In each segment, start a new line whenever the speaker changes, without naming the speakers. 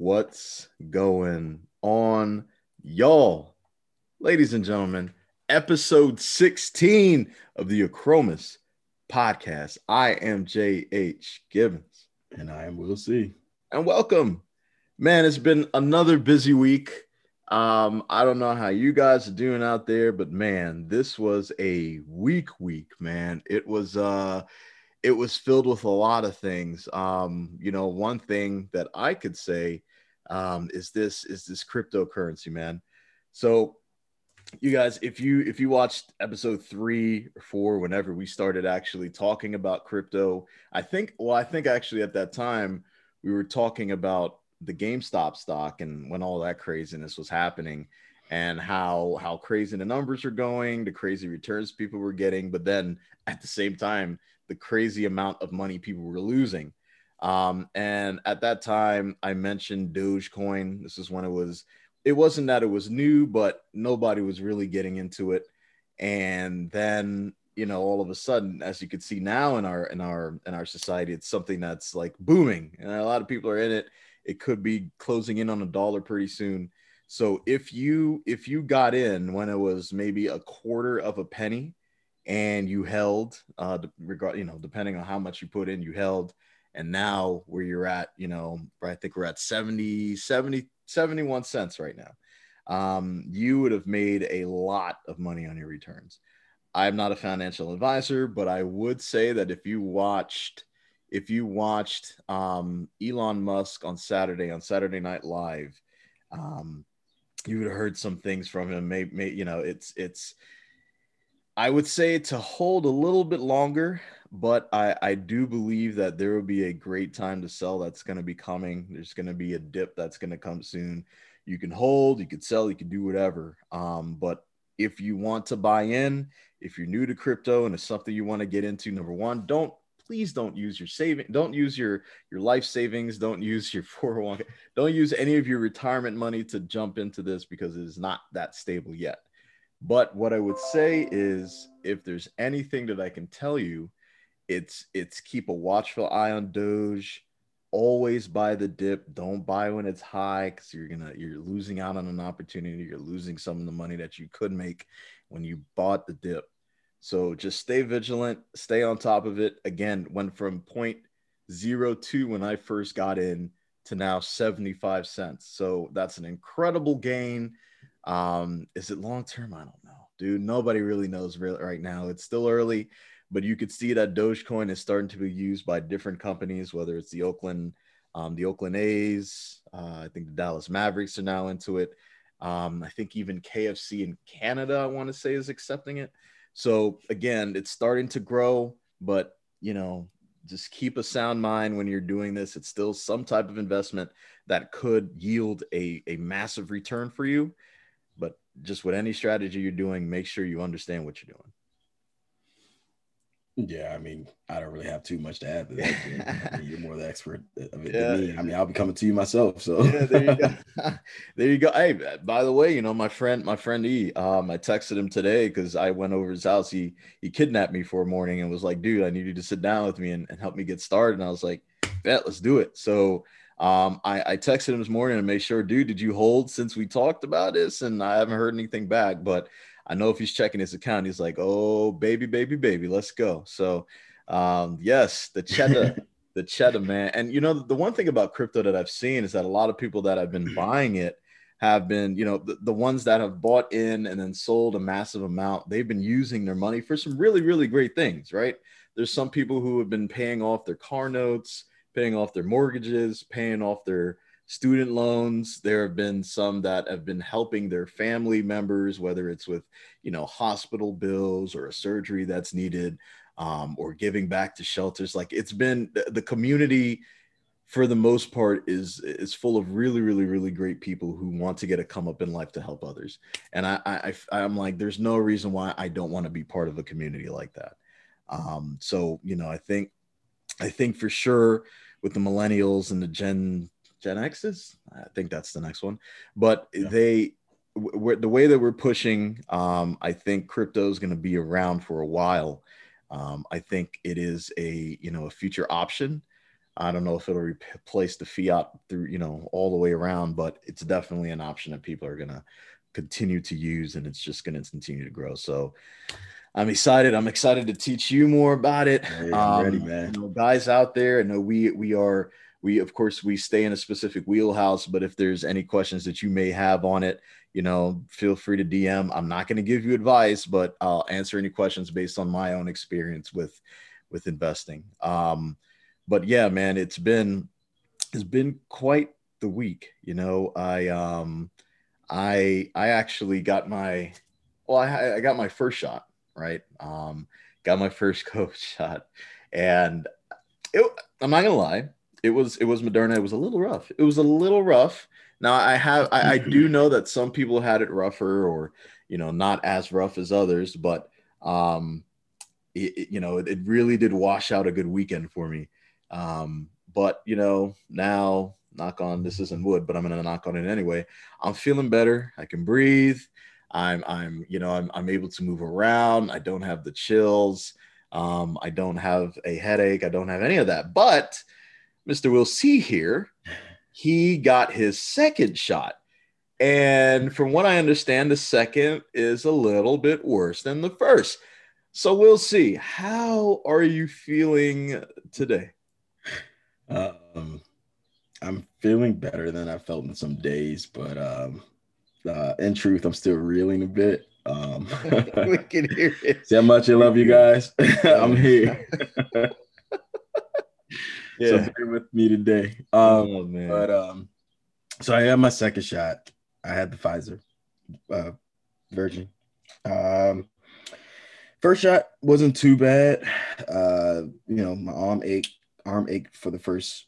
What's going on, y'all? Ladies and gentlemen, episode 16 of the Achromous podcast. I am J.H. Gibbons.
And I am Will C.
And welcome. Man, it's been another busy week. Um, I don't know how you guys are doing out there, but man, this was a week week, man. It was uh it was filled with a lot of things. Um, you know, one thing that I could say um, is this is this cryptocurrency, man. So, you guys, if you if you watched episode three or four, whenever we started actually talking about crypto, I think well, I think actually at that time we were talking about the GameStop stock and when all that craziness was happening and how how crazy the numbers are going, the crazy returns people were getting, but then at the same time the crazy amount of money people were losing. Um, and at that time, I mentioned Dogecoin. This is when it was, it wasn't that it was new, but nobody was really getting into it. And then, you know, all of a sudden, as you can see now in our in our in our society, it's something that's like booming, and a lot of people are in it. It could be closing in on a dollar pretty soon. So if you if you got in when it was maybe a quarter of a penny, and you held uh regard you know depending on how much you put in you held and now where you're at you know i think we're at 70 70 71 cents right now. Um, you would have made a lot of money on your returns. I'm not a financial advisor but i would say that if you watched if you watched um, elon musk on saturday on saturday night live um, you would have heard some things from him. Maybe, may, you know it's it's I would say to hold a little bit longer, but I, I do believe that there will be a great time to sell that's going to be coming. There's going to be a dip that's going to come soon. You can hold, you can sell, you can do whatever. Um, but if you want to buy in, if you're new to crypto and it's something you want to get into, number one, don't please don't use your saving, don't use your your life savings, don't use your 401k, don't use any of your retirement money to jump into this because it is not that stable yet. But what I would say is if there's anything that I can tell you, it's it's keep a watchful eye on Doge. Always buy the dip. Don't buy when it's high because you're gonna you're losing out on an opportunity. You're losing some of the money that you could make when you bought the dip. So just stay vigilant, stay on top of it. Again, went from point zero two when I first got in to now 75 cents. So that's an incredible gain. Um, is it long term? I don't know, dude. Nobody really knows right now. It's still early, but you could see that Dogecoin is starting to be used by different companies, whether it's the Oakland, um, the Oakland A's. Uh, I think the Dallas Mavericks are now into it. Um, I think even KFC in Canada, I want to say, is accepting it. So again, it's starting to grow, but you know, just keep a sound mind when you're doing this. It's still some type of investment that could yield a, a massive return for you But just with any strategy you're doing, make sure you understand what you're doing.
Yeah, I mean, I don't really have too much to add to that. I mean, you're more the expert of it yeah. than me. I mean, I'll be coming to you myself. So yeah,
there you go. there you go. Hey, by the way, you know my friend, my friend E. Um, I texted him today because I went over his house. He he kidnapped me for a morning and was like, "Dude, I need you to sit down with me and, and help me get started." And I was like, "Bet, let's do it." So um, I, I texted him this morning and made sure, dude, did you hold since we talked about this? And I haven't heard anything back, but I know if he's checking his account, he's like, oh, baby, baby, baby, let's go. So, um, yes, the cheddar, the cheddar, man. And you know, the one thing about crypto that I've seen is that a lot of people that have been buying it have been, you know, the, the ones that have bought in and then sold a massive amount, they've been using their money for some really, really great things, right? There's some people who have been paying off their car notes paying off their mortgages, paying off their student loans. There have been some that have been helping their family members, whether it's with, you know, hospital bills or a surgery that's needed, um, or giving back to shelters. Like it's been the community for the most part is is full of really really really great people who want to get a come up in life to help others and i i i'm like there's no reason why i don't want to be part of a community like that um so you know i think i think for sure with the millennials and the Gen Gen X's. I think that's the next one. But yeah. they the way that we're pushing, um, I think crypto is going to be around for a while. Um, I think it is a you know a future option. I don't know if it'll replace the fiat through, you know, all the way around, but it's definitely an option that people are going to continue to use and it's just going to continue to grow. So I'm excited. I'm excited to teach you more about it.
Hey, I'm um, ready, man.
You know, guys out there, I know we we are we of course we stay in a specific wheelhouse, but if there's any questions that you may have on it, you know, feel free to DM. I'm not going to give you advice, but I'll answer any questions based on my own experience with with investing. Um, but yeah, man, it's been it's been quite the week. You know, I um I I actually got my well, I, I got my first shot, right? Um, got my first COVID shot, and it, I'm not gonna lie, it was it was Moderna. It was a little rough. It was a little rough. Now I have I, I do know that some people had it rougher, or you know, not as rough as others, but um, it, it, you know, it, it really did wash out a good weekend for me. Um, but you know, now knock on this isn't wood, but I'm gonna knock on it anyway. I'm feeling better. I can breathe. I'm I'm you know I'm I'm able to move around. I don't have the chills. Um, I don't have a headache. I don't have any of that. But Mr. Will C here, he got his second shot. And from what I understand, the second is a little bit worse than the first. So we'll see. How are you feeling today?
Um, I'm feeling better than I felt in some days, but um, uh, in truth, I'm still reeling a bit. Um, we can hear it. See how much I love you guys. I'm here. Yeah. So bear with me today. Um, oh, man. But um, so I had my second shot. I had the Pfizer, uh, Virgin. Um, first shot wasn't too bad. Uh, you know, my arm ached arm ached for the first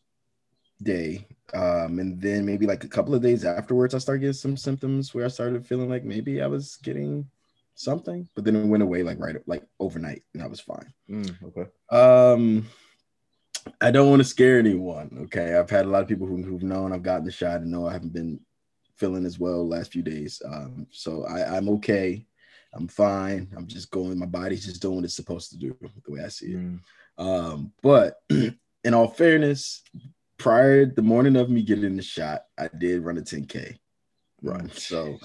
day. Um, and then maybe like a couple of days afterwards, I started getting some symptoms where I started feeling like maybe I was getting something, but then it went away like right like overnight, and I was fine.
Mm, okay.
Um, I don't want to scare anyone. Okay, I've had a lot of people who, who've known I've gotten the shot and know I haven't been feeling as well last few days. Um, so I, I'm okay. I'm fine. I'm just going. My body's just doing what it's supposed to do, the way I see it. Mm. Um, but in all fairness, prior the morning of me getting the shot, I did run a 10k run. Mm. So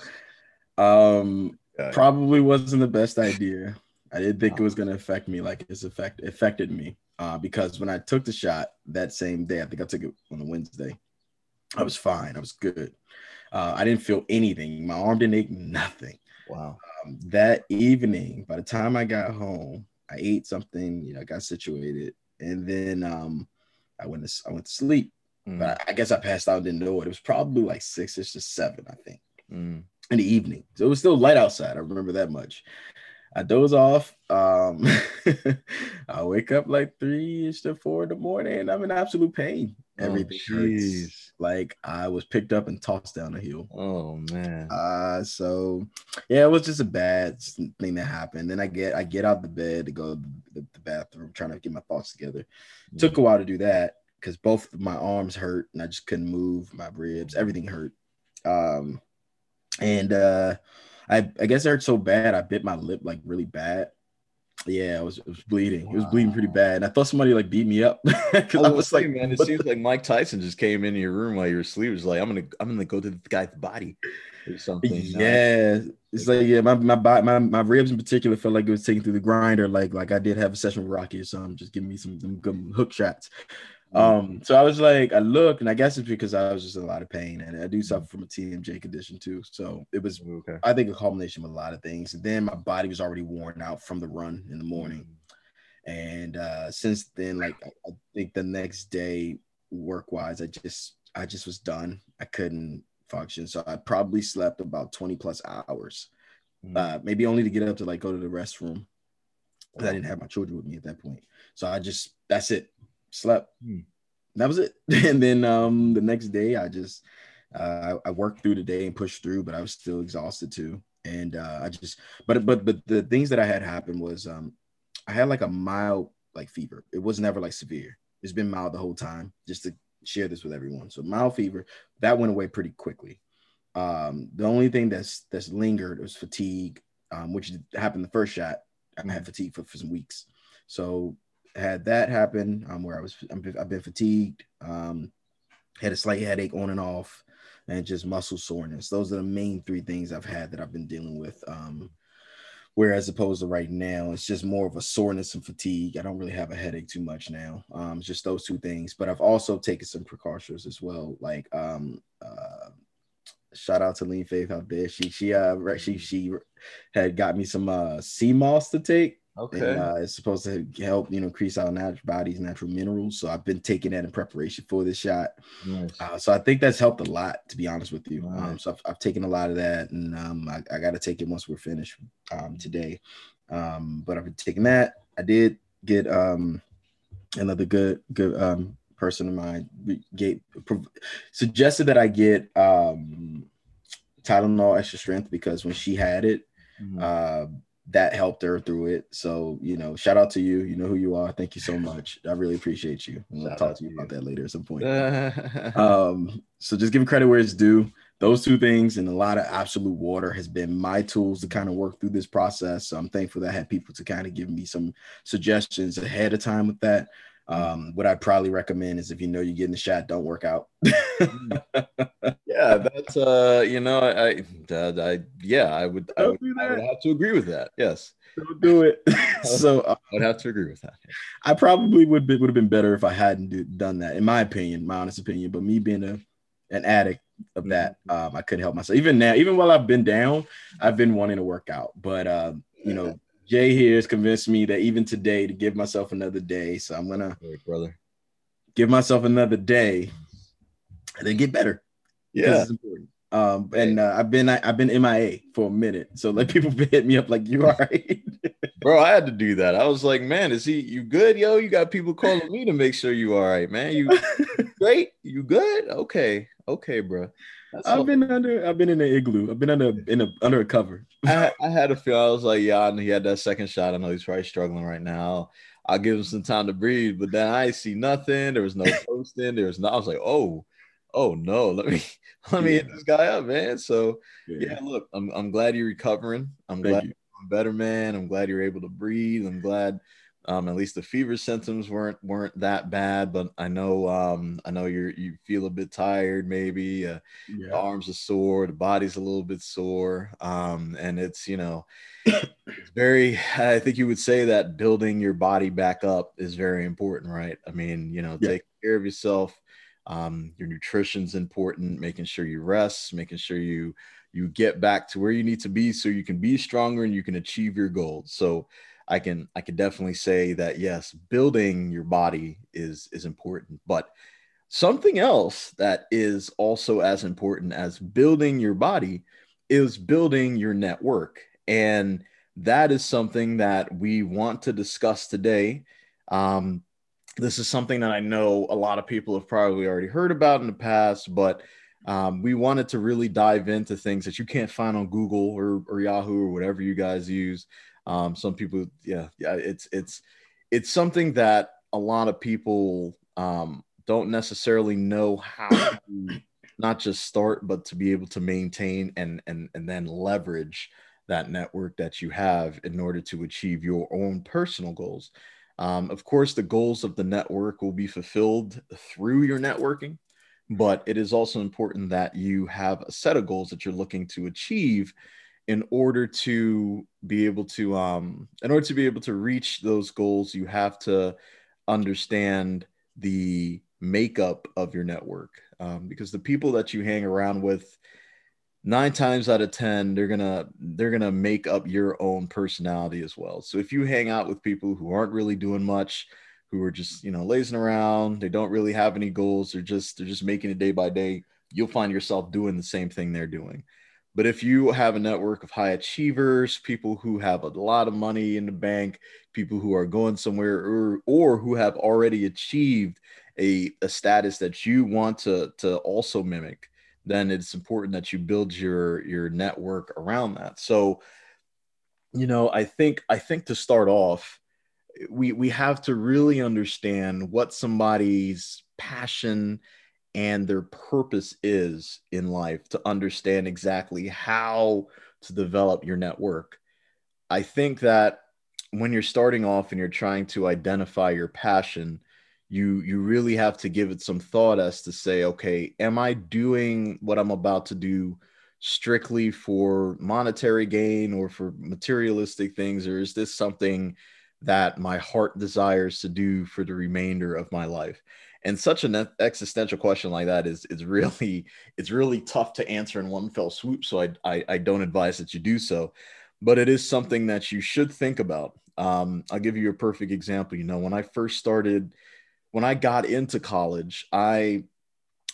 um probably wasn't the best idea. I didn't think it was gonna affect me like it's affect affected me. Uh, because when I took the shot that same day, I think I took it on a Wednesday. I was fine. I was good. Uh, I didn't feel anything. My arm didn't ache nothing.
Wow.
Um, that evening, by the time I got home, I ate something. You know, I got situated, and then um, I went to I went to sleep. Mm. But I, I, guess I passed out and didn't know it. It was probably like six ish to seven, I think, mm. in the evening. So it was still light outside. I remember that much. I doze off. Um, I wake up like three ish to four in the morning. I'm in absolute pain. Oh, Everything oh, hurts. Like I was picked up and tossed down the hill.
Oh man.
Uh, so yeah, it was just a bad thing that happened. Then I get I get out of the bed to go to the, the bathroom, trying to get my thoughts together. Mm-hmm. Took a while to do that because both my arms hurt and I just couldn't move. My ribs, everything hurt. Um, and uh I, I guess it hurt so bad I bit my lip like really bad. Yeah, it was it was bleeding. Wow. It was bleeding pretty bad. And I thought somebody like beat me up because I,
I was like, man, it seems like Mike Tyson just came into your room while you were asleep. It was like, I'm gonna I'm gonna go to the guy's body or something.
Yeah, it's like yeah, my my my my ribs in particular felt like it was taken through the grinder. Like like I did have a session with Rocky or something, just giving me some, some good hook shots. Um, so I was like, I looked, and I guess it's because I was just in a lot of pain, and I do suffer from a TMJ condition too. So it was, okay. I think, a culmination of a lot of things. And then my body was already worn out from the run in the morning, and uh, since then, like I think the next day, work wise, I just, I just was done. I couldn't function, so I probably slept about twenty plus hours, mm-hmm. uh, maybe only to get up to like go to the restroom because I didn't have my children with me at that point. So I just, that's it slept. Hmm. That was it. And then um, the next day, I just uh, I, I, worked through the day and pushed through, but I was still exhausted too. And uh, I just, but but but the things that I had happen was um, I had like a mild like fever. It was never like severe. It's been mild the whole time. Just to share this with everyone. So mild fever that went away pretty quickly. Um, the only thing that's that's lingered was fatigue, um, which happened the first shot. I had fatigue for, for some weeks. So had that happen um, where I was I've been fatigued, um, had a slight headache on and off, and just muscle soreness. Those are the main three things I've had that I've been dealing with. Um, whereas opposed to right now, it's just more of a soreness and fatigue. I don't really have a headache too much now. Um, just those two things. But I've also taken some precautions as well, like um, uh, shout out to Lean Faith out there. She she uh she she had got me some uh sea moss to take
Okay.
And, uh, it's supposed to help, you know, increase our natural body's natural minerals. So I've been taking that in preparation for this shot. Nice. Uh, so I think that's helped a lot, to be honest with you. Nice. Um, so I've, I've, taken a lot of that, and um, I, I got to take it once we're finished um, today. Um, but I've been taking that. I did get um, another good good um, person of mine gave, suggested that I get um, Tylenol extra strength because when she had it. Mm-hmm. Uh, that helped her through it. So, you know, shout out to you. You know who you are. Thank you so much. I really appreciate you. we will talk to you, about that later at some point. um, so just giving credit where it's due. Those two things and a lot of absolute water has been my tools to kind of work through this process. So I'm thankful that I had people to kind of give me some suggestions ahead of time with that. Um, what I'd probably recommend is if you know you're getting the shot, don't work out.
yeah, that's uh, you know, I, I, I yeah, I would, I would, I would, have to agree with that. Yes,
don't do it. so
uh, I'd have to agree with that.
I probably would be, would have been better if I hadn't do, done that, in my opinion, my honest opinion. But me being a an addict of that, mm-hmm. um, I couldn't help myself. Even now, even while I've been down, I've been wanting to work out, but um, you know Jay here has convinced me that even today to give myself another day. So I'm gonna
hey, brother
give myself another day and then get better.
Yeah.
Um, and uh, I've been I, have been MIA for a minute, so like people hit me up like you all right,
bro. I had to do that. I was like, man, is he you good, yo? You got people calling me to make sure you all right, man. You great? You good? Okay, okay, bro.
I've been under. I've been in the igloo. I've been under in a under a cover.
I, I had a feel. I was like, yeah, he had that second shot. I know he's probably struggling right now. I'll give him some time to breathe. But then I see nothing. There was no posting. There was no. I was like, oh, oh no. Let me let me yeah. hit this guy up, man. So yeah, yeah look, I'm I'm glad you're recovering. I'm Thank glad you. you're better, man. I'm glad you're able to breathe. I'm glad um, at least the fever symptoms weren't weren't that bad, but I know um, I know you you feel a bit tired, maybe uh, yeah. the arms are sore, the body's a little bit sore, um, and it's you know it's very. I think you would say that building your body back up is very important, right? I mean, you know, yeah. take care of yourself. Um, your nutrition's important. Making sure you rest, making sure you you get back to where you need to be, so you can be stronger and you can achieve your goals. So I can I can definitely say that yes, building your body is is important, but something else that is also as important as building your body is building your network. And that is something that we want to discuss today. Um, this is something that I know a lot of people have probably already heard about in the past, but um, we wanted to really dive into things that you can't find on Google or, or Yahoo or whatever you guys use. Um, some people, yeah, yeah, it's it's it's something that a lot of people um, don't necessarily know how to not just start, but to be able to maintain and and and then leverage that network that you have in order to achieve your own personal goals. Um, of course, the goals of the network will be fulfilled through your networking, but it is also important that you have a set of goals that you're looking to achieve in order to be able to um, in order to be able to reach those goals you have to understand the makeup of your network. Um, because the people that you hang around with nine times out of ten they're gonna they're gonna make up your own personality as well. So if you hang out with people who aren't really doing much who are just you know lazing around they don't really have any goals they're just they're just making it day by day you'll find yourself doing the same thing they're doing but if you have a network of high achievers, people who have a lot of money in the bank, people who are going somewhere or, or who have already achieved a, a status that you want to, to also mimic, then it's important that you build your, your network around that. So, you know, I think, I think to start off, we, we have to really understand what somebody's passion and their purpose is in life to understand exactly how to develop your network. I think that when you're starting off and you're trying to identify your passion, you you really have to give it some thought as to say, okay, am I doing what I'm about to do strictly for monetary gain or for materialistic things, or is this something that my heart desires to do for the remainder of my life? And such an existential question like that is is really it's really tough to answer in one fell swoop. So I, I, I don't advise that you do so, but it is something that you should think about. Um, I'll give you a perfect example. You know, when I first started, when I got into college, I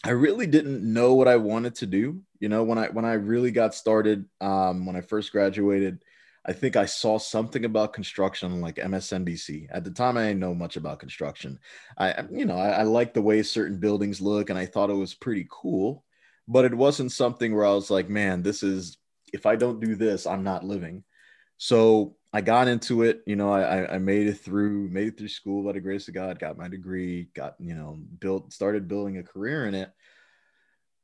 I really didn't know what I wanted to do. You know, when I when I really got started, um, when I first graduated, I think I saw something about construction like MSNBC. At the time, I didn't know much about construction. I, you know, I, I like the way certain buildings look, and I thought it was pretty cool. But it wasn't something where I was like, man, this is if I don't do this, I'm not living. So I got into it. You know, I, I made it through, made it through school by the grace of God, got my degree, got, you know, built, started building a career in it.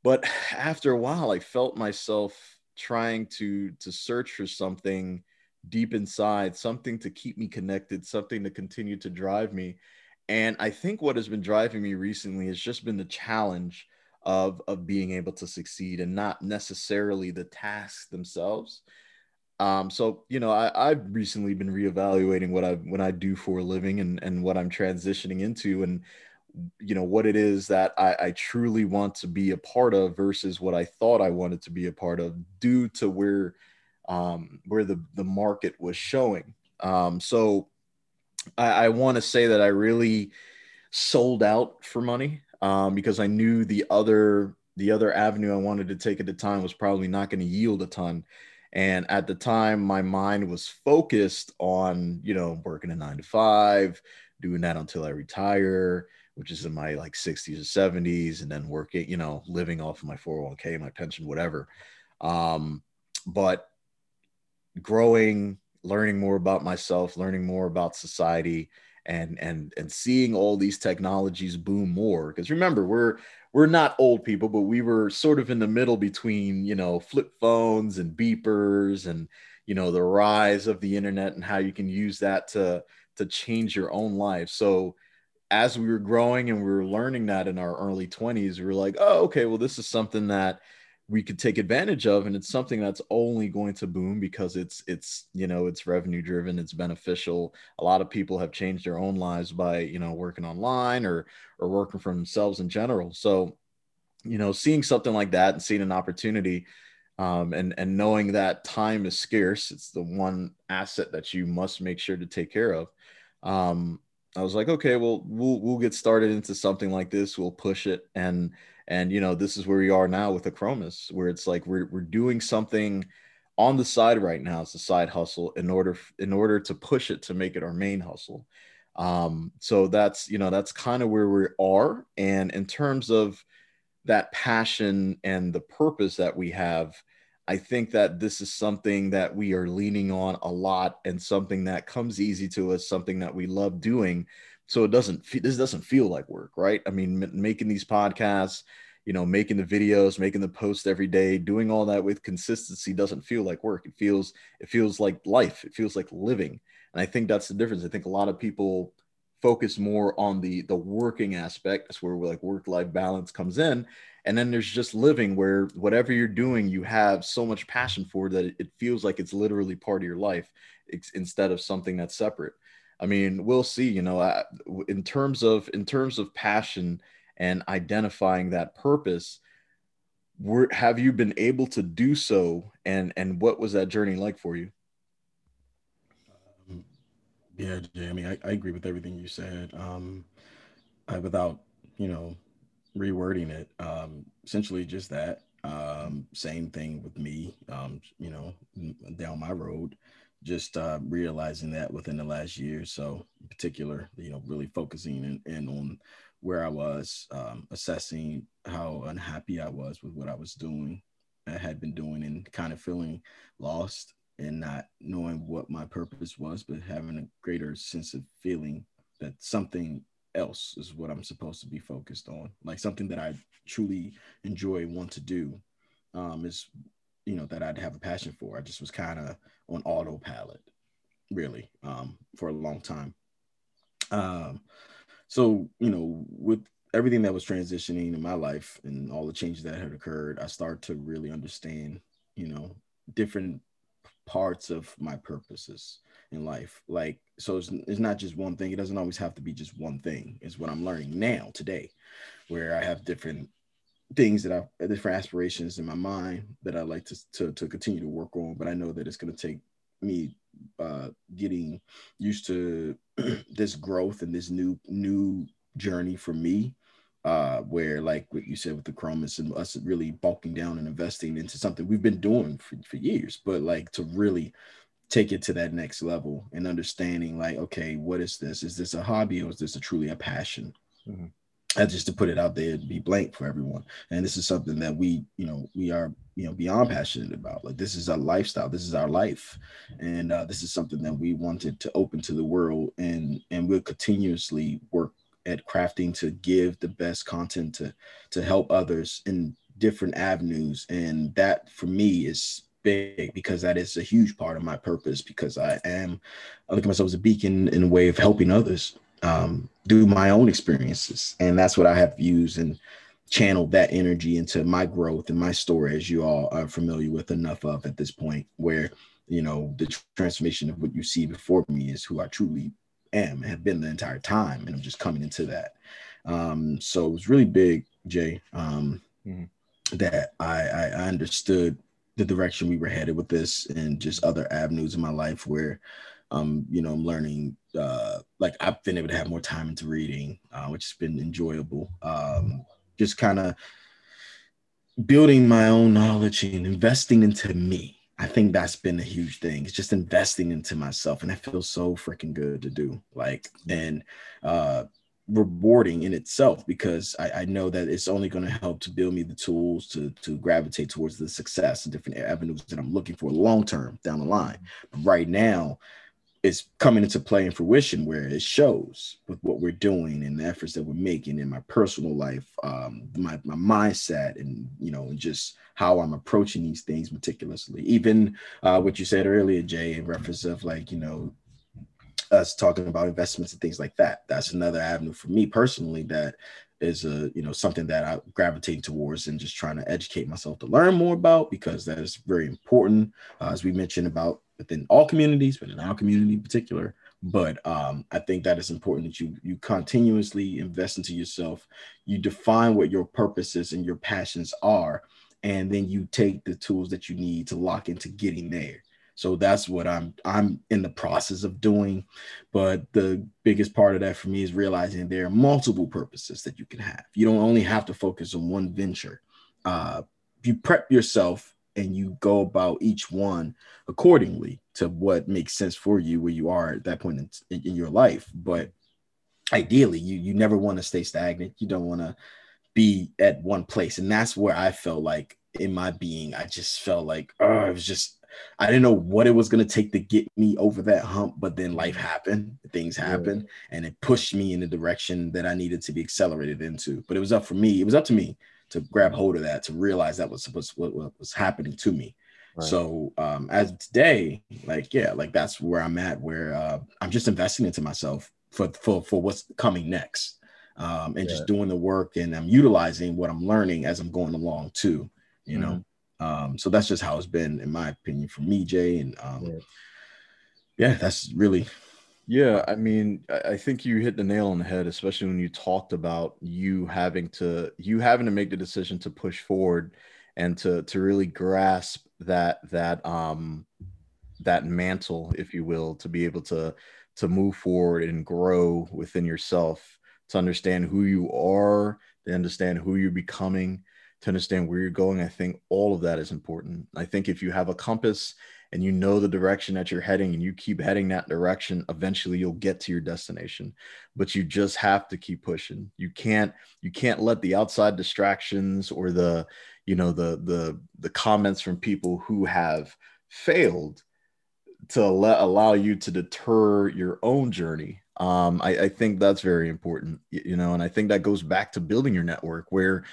But after a while, I felt myself trying to to search for something deep inside, something to keep me connected, something to continue to drive me. And I think what has been driving me recently has just been the challenge of of being able to succeed and not necessarily the tasks themselves. Um, so you know, I, I've recently been reevaluating what I when I do for a living and and what I'm transitioning into, and you know what it is that I, I truly want to be a part of versus what I thought I wanted to be a part of due to where um, where the the market was showing. Um, so I, I want to say that I really sold out for money um, because I knew the other the other avenue I wanted to take at the time was probably not going to yield a ton. And at the time, my mind was focused on, you know, working a nine to five, doing that until I retire, which is in my like 60s or 70s, and then working, you know, living off of my 401k, my pension, whatever. Um, but growing, learning more about myself, learning more about society, and and and seeing all these technologies boom more. Because remember, we're we're not old people, but we were sort of in the middle between, you know, flip phones and beepers and, you know, the rise of the internet and how you can use that to to change your own life. So as we were growing and we were learning that in our early 20s, we were like, oh, okay, well, this is something that we could take advantage of and it's something that's only going to boom because it's it's you know it's revenue driven it's beneficial. A lot of people have changed their own lives by you know working online or or working for themselves in general. So you know seeing something like that and seeing an opportunity um, and and knowing that time is scarce it's the one asset that you must make sure to take care of um, i was like okay well we'll we'll get started into something like this. We'll push it. And and you know this is where we are now with Achromous where it's like we're, we're doing something on the side right now it's a side hustle in order in order to push it to make it our main hustle. Um, so that's you know that's kind of where we are. And in terms of that passion and the purpose that we have i think that this is something that we are leaning on a lot and something that comes easy to us something that we love doing. So it doesn't this doesn't feel like work right? I mean making these podcasts you know making the videos making the posts every day doing all that with consistency doesn't feel like work. It feels it feels like life. It feels like living. And i think that's the difference. I think a lot of people focus more on the the working aspect that's where like work life balance comes in and then there's just living where whatever you're doing you have so much passion for that it feels like it's literally part of your life instead of something that's separate I mean, Will C. You know, in terms of in terms of passion and identifying that purpose, have you been able to do so? And and what was that journey like for you?
Yeah, Jamie, I I, I agree with everything you said. Um, I, without you know rewording it, um, essentially just that. Um, same thing with me. Um, you know, down my road just uh, realizing that within the last year so in particular you know really focusing in, in on where i was um, assessing how unhappy i was with what i was doing i had been doing and kind of feeling lost and not knowing what my purpose was but having a greater sense of feeling that something else is what i'm supposed to be focused on like something that i truly enjoy want to do um, is you know that I'd have a passion for. I just was kind of on autopilot. really, um, for a long time. Um, so you know, with everything that was transitioning in my life and all the changes that had occurred, I started to really understand, you know, different parts of my purposes in life. Like, so it's, it's not just one thing. It doesn't always have to be just one thing, is what I'm learning now today, where I have different things that I different aspirations in my mind that I like to, to, to continue to work on. But I know that it's going to take me uh, getting used to this growth and this new new journey for me uh, where like what you said with the chromis and us really bulking down and investing into something we've been doing for, for years but like to really take it to that next level and understanding like okay what is this? Is this a hobby or is this a truly a passion? Mm-hmm. Uh, just to put it out there be blank for everyone. And this is something that we you know we are you know beyond passionate about. Like this is our lifestyle. This is our life. And uh, this is something that we wanted to open to the world and and we'll continuously work at crafting to give the best content to to help others in different avenues. And that for me is big because that is a huge part of my purpose because i am i look at myself as a beacon in a way of helping others um, do my own experiences. And that's what i have used and channeled that energy into my growth and my story as you all are familiar with enough of at this point where you know the transformation of what you see before me is who i truly am have been the entire time and i'm just coming into that um, so it was really big jay um, mm-hmm. that I, I i understood the direction we were headed with this and just other avenues in my life where um, you know, I'm learning uh, like I've been able to have more time into reading, uh, which has been enjoyable. Um, just kind of building my own knowledge and investing into me. I think that's been a huge thing. It's just investing into myself, and that feels so freaking good to do. Like, and uh, rewarding in itself because I, I know that it's only going to help to build me the tools to to gravitate towards the success and different avenues that I'm looking for long term down the line. But right now, it's coming into play and fruition where it shows with what we're doing and the efforts that we're making in my personal life um, my, my mindset and you know just how i'm approaching these things meticulously. Even uh, what you said earlier jay in reference of like you know us talking about investments and things like that. That's another avenue for me personally that is a you know something that I gravitate towards and just trying to educate myself to learn more about because that is very important. Uh, as we mentioned about within all communities, but in our community in particular. But um, I think that it's important that you you continuously invest into yourself. You define what your purposes and your passions are, and then you take the tools that you need to lock into getting there. So that's what I'm I'm in the process of doing. But the biggest part of that for me is realizing there are multiple purposes that you can have. You don't only have to focus on one venture. Uh, you prep yourself and you go about each one accordingly to what makes sense for you where you are at that point in, in your life but ideally you you never want to stay stagnant you don't want to be at one place and that's where i felt like in my being i just felt like oh it was just I didn't know what it was going to take to get me over that hump, but then life happened, things happened, yeah. and it pushed me in the direction that I needed to be accelerated into. But it was up for me. It was up to me to grab hold of that to realize that was supposed what, what was happening to me. Right. So um, as today, like yeah, like that's where I'm at, where uh, I'm just investing into myself for for for what's coming next, um, and yeah. just doing the work, and I'm utilizing what I'm learning as I'm going along too. You mm-hmm. know, um, so that's just how it's been, in my opinion, for me, Jay, and um, yeah. yeah, that's really
yeah, I mean, I think you hit the nail on the head, especially when you talked about you having to you having to make the decision to push forward and to to really grasp that that um that mantle, if you will, to be able to to move forward and grow within yourself, to understand who you are, to understand who you're becoming, to understand where you're going. I think all of that is important. I think if you have a compass and you know the direction that you're heading and you keep heading that direction eventually you'll get to your destination. But you just have to keep pushing. You can't you can't let the outside distractions or the you know the the the comments from people who have failed to let allow you to deter your own journey. Um I, I think that's very important you know and i think that goes back to building your network where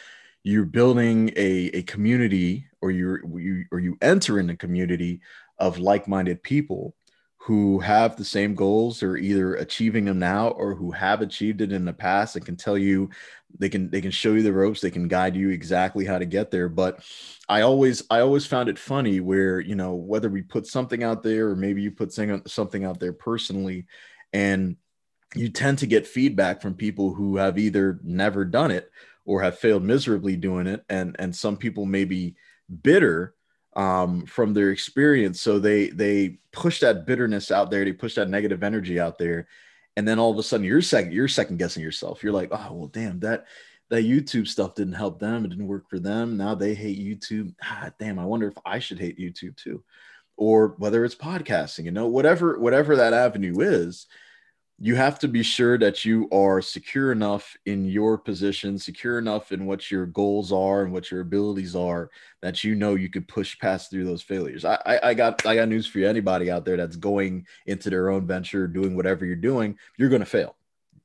you're building a, a community or you're you or you enter in a community of like-minded people who have the same goals or either achieving them now or who have achieved it in the past and can tell you they can they can show you the ropes they can guide you exactly how to get there. But i always i always found it funny where you know whether we put something out there or maybe you put something out there personally and you tend to get feedback from people who have either never done it or have failed miserably doing it. And and some people may be bitter um, from their experience. So they they push that bitterness out there. They push that negative energy out there. And then all of a sudden you're second you're second guessing yourself. You're like oh well damn that that youtube stuff didn't help them. It didn't work for them. Now they hate youtube. Ah, damn i wonder if i should hate youtube too. Or whether it's podcasting you know whatever whatever that avenue is you have to be sure that you are secure enough in your position, secure enough in what your goals are and what your abilities are that you know you could push past through those failures. I, I, I got I got news for you. Anybody out there that's going into their own venture, doing whatever you're doing, you're going to fail.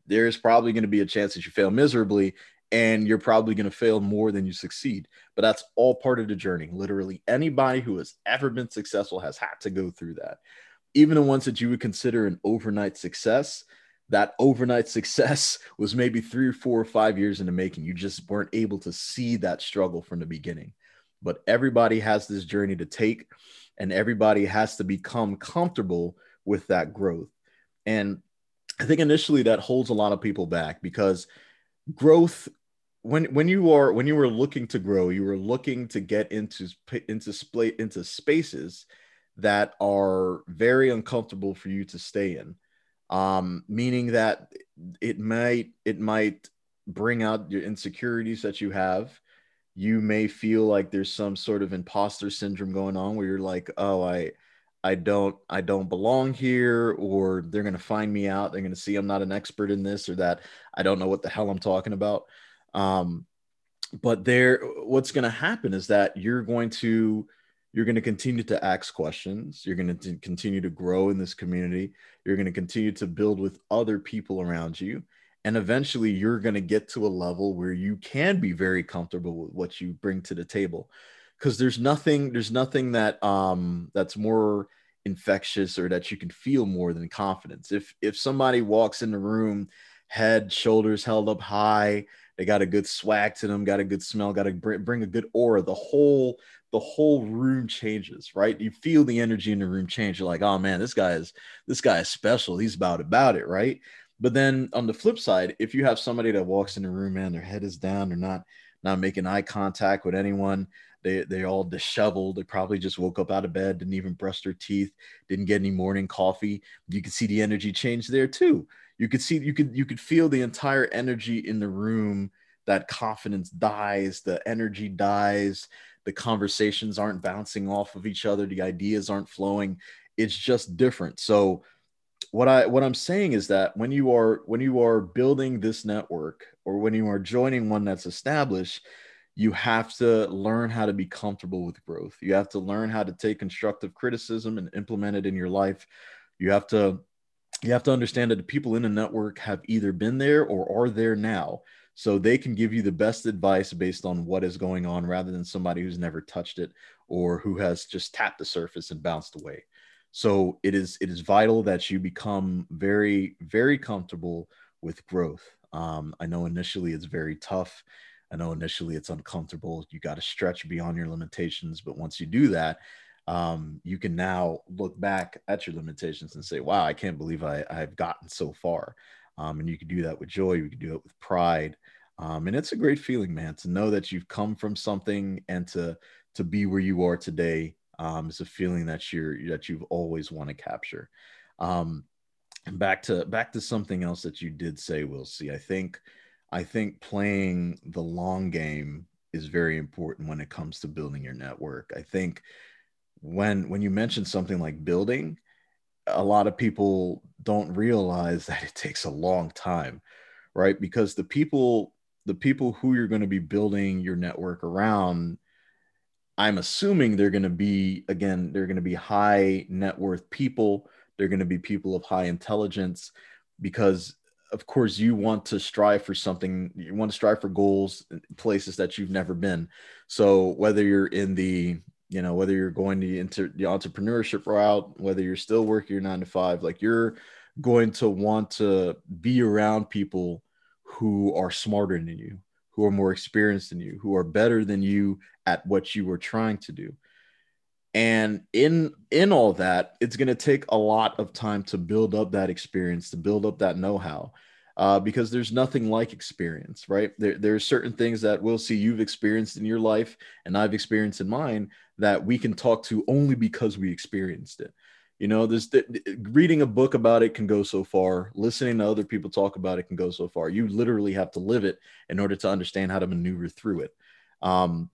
There's probably going to be a chance that you fail miserably, and you're probably going to fail more than you succeed. But that's all part of the journey. Literally, anybody who has ever been successful has had to go through that even the ones that you would consider an overnight success, that overnight success was maybe three or four or five years in the making. You just weren't able to see that struggle from the beginning. But everybody has this journey to take, and everybody has to become comfortable with that growth. And I think initially that holds a lot of people back because growth when when you are when you were looking to grow you were looking to get into into split into spaces that are very uncomfortable for you to stay in. Um, meaning that it might it might bring out your insecurities that you have. You may feel like there's some sort of imposter syndrome going on where you're like oh i i don't i don't belong here or they're going to find me out. They're going to see i'm not an expert in this or that. I don't know what the hell i'm talking about. Um, but there what's going to happen is that you're going to you're going to continue to ask questions. You're going to continue to grow in this community. You're going to continue to build with other people around you. And eventually you're going to get to a level where you can be very comfortable with what you bring to the table. Because there's nothing there's nothing that um that's more infectious or that you can feel more than confidence. If if somebody walks in the room head shoulders held up high they got a good swag to them got a good smell got to bring a good aura the whole the whole room changes, right? You feel the energy in the room change. You're like, oh man, this guy is this guy is special. He's about about it, right? But then on the flip side, if you have somebody that walks in the room, man, their head is down, they're not not making eye contact with anyone. They they're all disheveled. They probably just woke up out of bed, didn't even brush their teeth, didn't get any morning coffee. You could see the energy change there too. You could see you could you could feel the entire energy in the room. That confidence dies, the energy dies the conversations aren't bouncing off of each other the ideas aren't flowing. It's just different. So what i what i'm saying is that when you are when you are building this network or when you are joining one that's established you have to learn how to be comfortable with growth. You have to learn how to take constructive criticism and implement it in your life. You have to you have to understand that the people in the network have either been there or are there now so they can give you the best advice based on what is going on rather than somebody who's never touched it or who has just tapped the surface and bounced away. So it is it is vital that you become very very comfortable with growth. Um, i know initially it's very tough. I know initially it's uncomfortable. You got to stretch beyond your limitations but once you do that um, you can now look back at your limitations and say wow i can't believe I, i've gotten so far um, and you can do that with joy, you can do it with pride. Um, and it's a great feeling, man, to know that you've come from something and to to be where you are today um, is a feeling that you're that you've always want to capture. Um, and back to back to something else that you did say, Will C. I think I think playing the long game is very important when it comes to building your network. I think when when you mention something like building, a lot of people don't realize that it takes a long time right? Because the people the people who you're going to be building your network around i'm assuming they're going to be again they're going to be high net worth people. They're going to be people of high intelligence because of course you want to strive for something you want to strive for goals places that you've never been. So whether you're in the you know, whether you're going to enter the entrepreneurship route, whether you're still working your nine to five, like you're going to want to be around people who are smarter than you, who are more experienced than you, who are better than you at what you were trying to do. And in in all that, it's going to take a lot of time to build up that experience, to build up that know-how. Uh, because there's nothing like experience, right? There, there are certain things that Will C you've experienced in your life and I've experienced in mine that we can talk to only because we experienced it. You know, this reading a book about it can go so far. Listening to other people talk about it can go so far. You literally have to live it in order to understand how to maneuver through it. Um,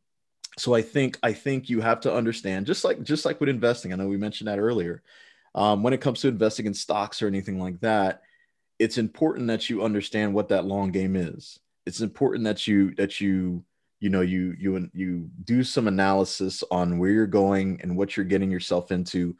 so I think I think you have to understand, just like just like with investing. I know we mentioned that earlier. Um, when it comes to investing in stocks or anything like that, it's important that you understand what that long game is. It's important that you that you you know you you you do some analysis on where you're going and what you're getting yourself into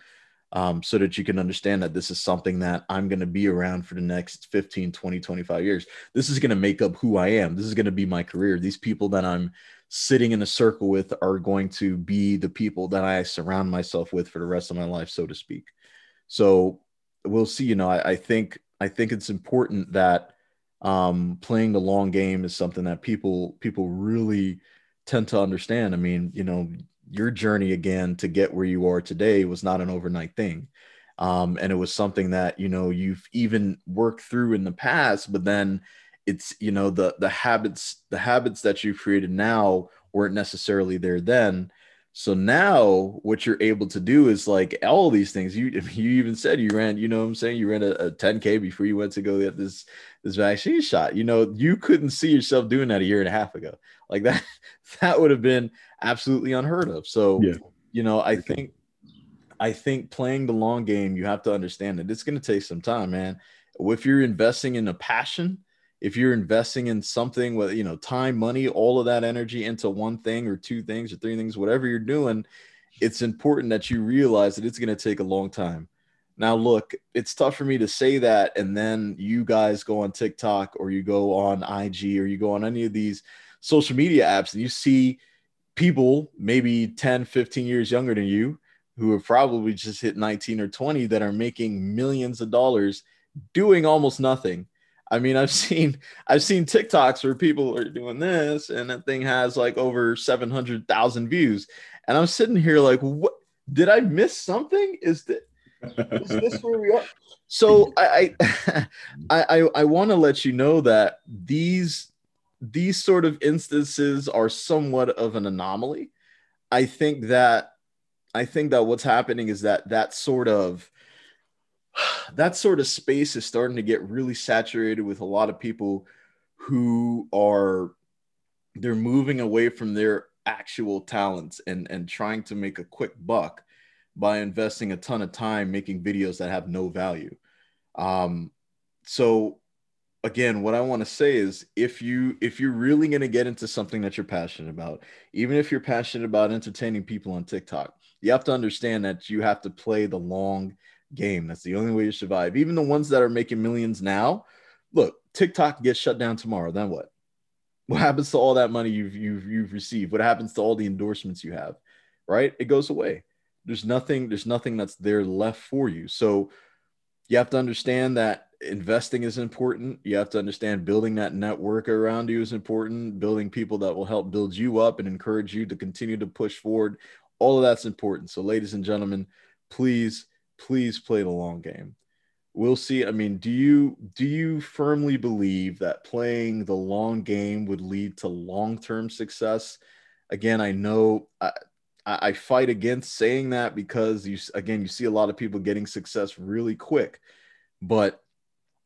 um, so that you can understand that this is something that I'm going to be around for the next 15, 20, 25 years. This is going to make up who I am. This is going to be my career. These people that I'm sitting in a circle with are going to be the people that I surround myself with for the rest of my life, so to speak. So we'll see. You know, I, I think I think it's important that um, playing the long game is something that people people really tend to understand. I mean, you know, your journey again to get where you are today was not an overnight thing. Um, and it was something that you know you've even worked through in the past, but then it's you know the the habits the habits that you've created now weren't necessarily there then. So now what you're able to do is like all these things. You you even said you ran, you know what I'm saying? You ran a, a 10K before you went to go get this this vaccine shot. You know, you couldn't see yourself doing that a year and a half ago. Like that, that would have been absolutely unheard of. So, yeah. you know, I think, I think playing the long game, you have to understand that it's going to take some time, man. If you're investing in a passion, if you're investing in something with, you know, time, money, all of that energy into one thing or two things or three things, whatever you're doing, it's important that you realize that it's going to take a long time. Now, look, it's tough for me to say that. And then you guys go on TikTok or you go on IG or you go on any of these social media apps and you see people maybe 10, 15 years younger than you who have probably just hit 19 or 20 that are making millions of dollars doing almost nothing. I mean, I've seen I've seen TikToks where people are doing this and that thing has like over 700,000 views. And I'm sitting here like, what did I miss something? Is that is this where we are? So I I I, I want to let you know that these these sort of instances are somewhat of an anomaly. I think that I think that what's happening is that that sort of that sort of space is starting to get really saturated with a lot of people who are they're moving away from their actual talents and and trying to make a quick buck by investing a ton of time making videos that have no value. Um, so again, what I want to say is if you if you're really going to get into something that you're passionate about, even if you're passionate about entertaining people on TikTok, you have to understand that you have to play the long game. That's the only way to survive. Even the ones that are making millions now, look, TikTok gets shut down tomorrow. Then what? What happens to all that money you've you've you've received? What happens to all the endorsements you have? Right? It goes away. There's nothing, there's nothing that's there left for you. So you have to understand that investing is important. You have to understand building that network around you is important. Building people that will help build you up and encourage you to continue to push forward. All of that's important. So, ladies and gentlemen, please, please play the long game. We'll see. I mean, do you do you firmly believe that playing the long game would lead to long-term success? Again, I know I, I fight against saying that because you again you see a lot of people getting success really quick, but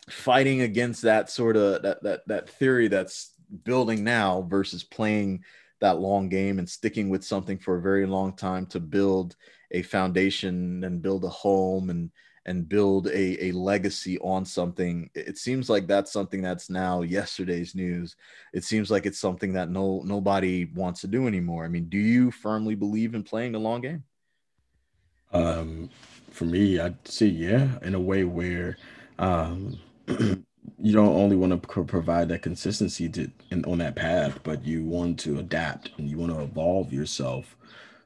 fighting against that sort of that that that theory that's building now versus playing that long game and sticking with something for a very long time to build a foundation and build a home and and build a, a legacy on something. It seems like that's something that's now yesterday's news. It seems like it's something that no nobody wants to do anymore. I mean do you firmly believe in playing the long game?
Um for me i'd say yeah in a way where um you don't only want to provide that consistency to in, on that path, but you want to adapt and you want to evolve yourself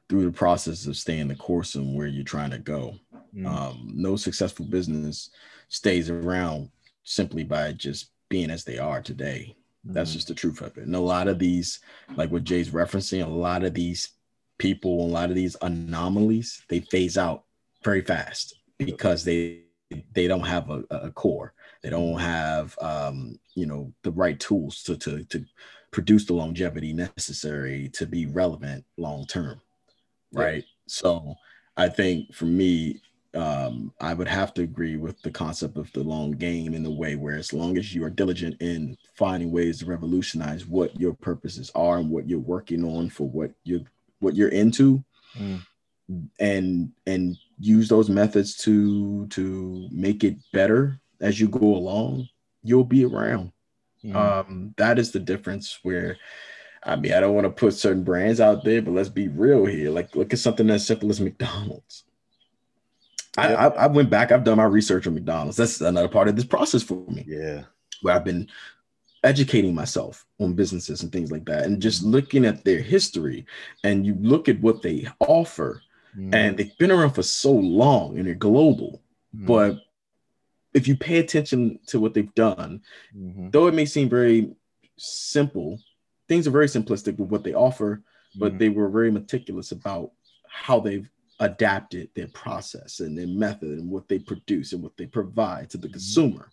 through the process of staying the course and where you're trying to go. Mm. Um, no successful business stays around simply by just being as they are today. That's mm-hmm. just the truth of it. And a lot of these, like what Jay's referencing, a lot of these people, a lot of these anomalies, they phase out very fast because they they don't have a, a core. They don't have um, you know the right tools to to to produce the longevity necessary to be relevant long term. Right. Yeah. So I think for me, um, I would have to agree with the concept of the long game in the way where as long as you are diligent in finding ways to revolutionize what your purposes are and what you're working on for what you're what you're into mm. and and use those methods to to make it better as you go along you'll be around mm. um that is the difference where I mean, I don't want to put certain brands out there, but let's be real here. Like, look at something as simple as McDonald's I, I, I went back. I've done my research on McDonald's. That's another part of this process for me.
Yeah,
where I've been educating myself on businesses and things like that, and just looking at their history. And you look at what they offer, mm. and they've been around for so long, and they're global. Mm. But if you pay attention to what they've done, mm-hmm. though it may seem very simple, things are very simplistic with what they offer, but mm. they were very meticulous about how they've adapted their process and their method and what they produce and what they provide to the mm-hmm. consumer.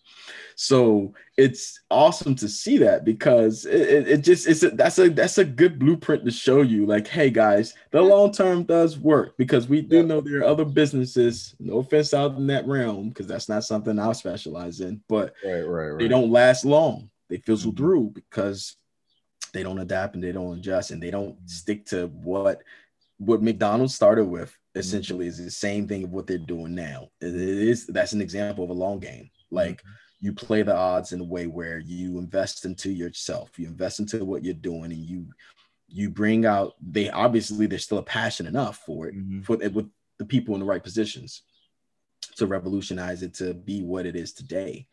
So it's awesome to see that because it, it, just it's a, that's a that's a good blueprint to show you like, hey guys, the long term does work because we do know there are other businesses. No offense out in that realm because that's not something I specialize in, but
right, right, right.
they don't last long. They fizzle mm-hmm. through because they don't adapt and they don't adjust and they don't stick to what what McDonald's started with Mm-hmm. essentially is the same thing of what they're doing now. It is that's an example of a long game. Like mm-hmm. you play the odds in a way where you invest into yourself, you invest into what you're doing, and you you bring out they obviously there's still a passion enough for it mm-hmm. for it with the people in the right positions to revolutionize it to be what it is today.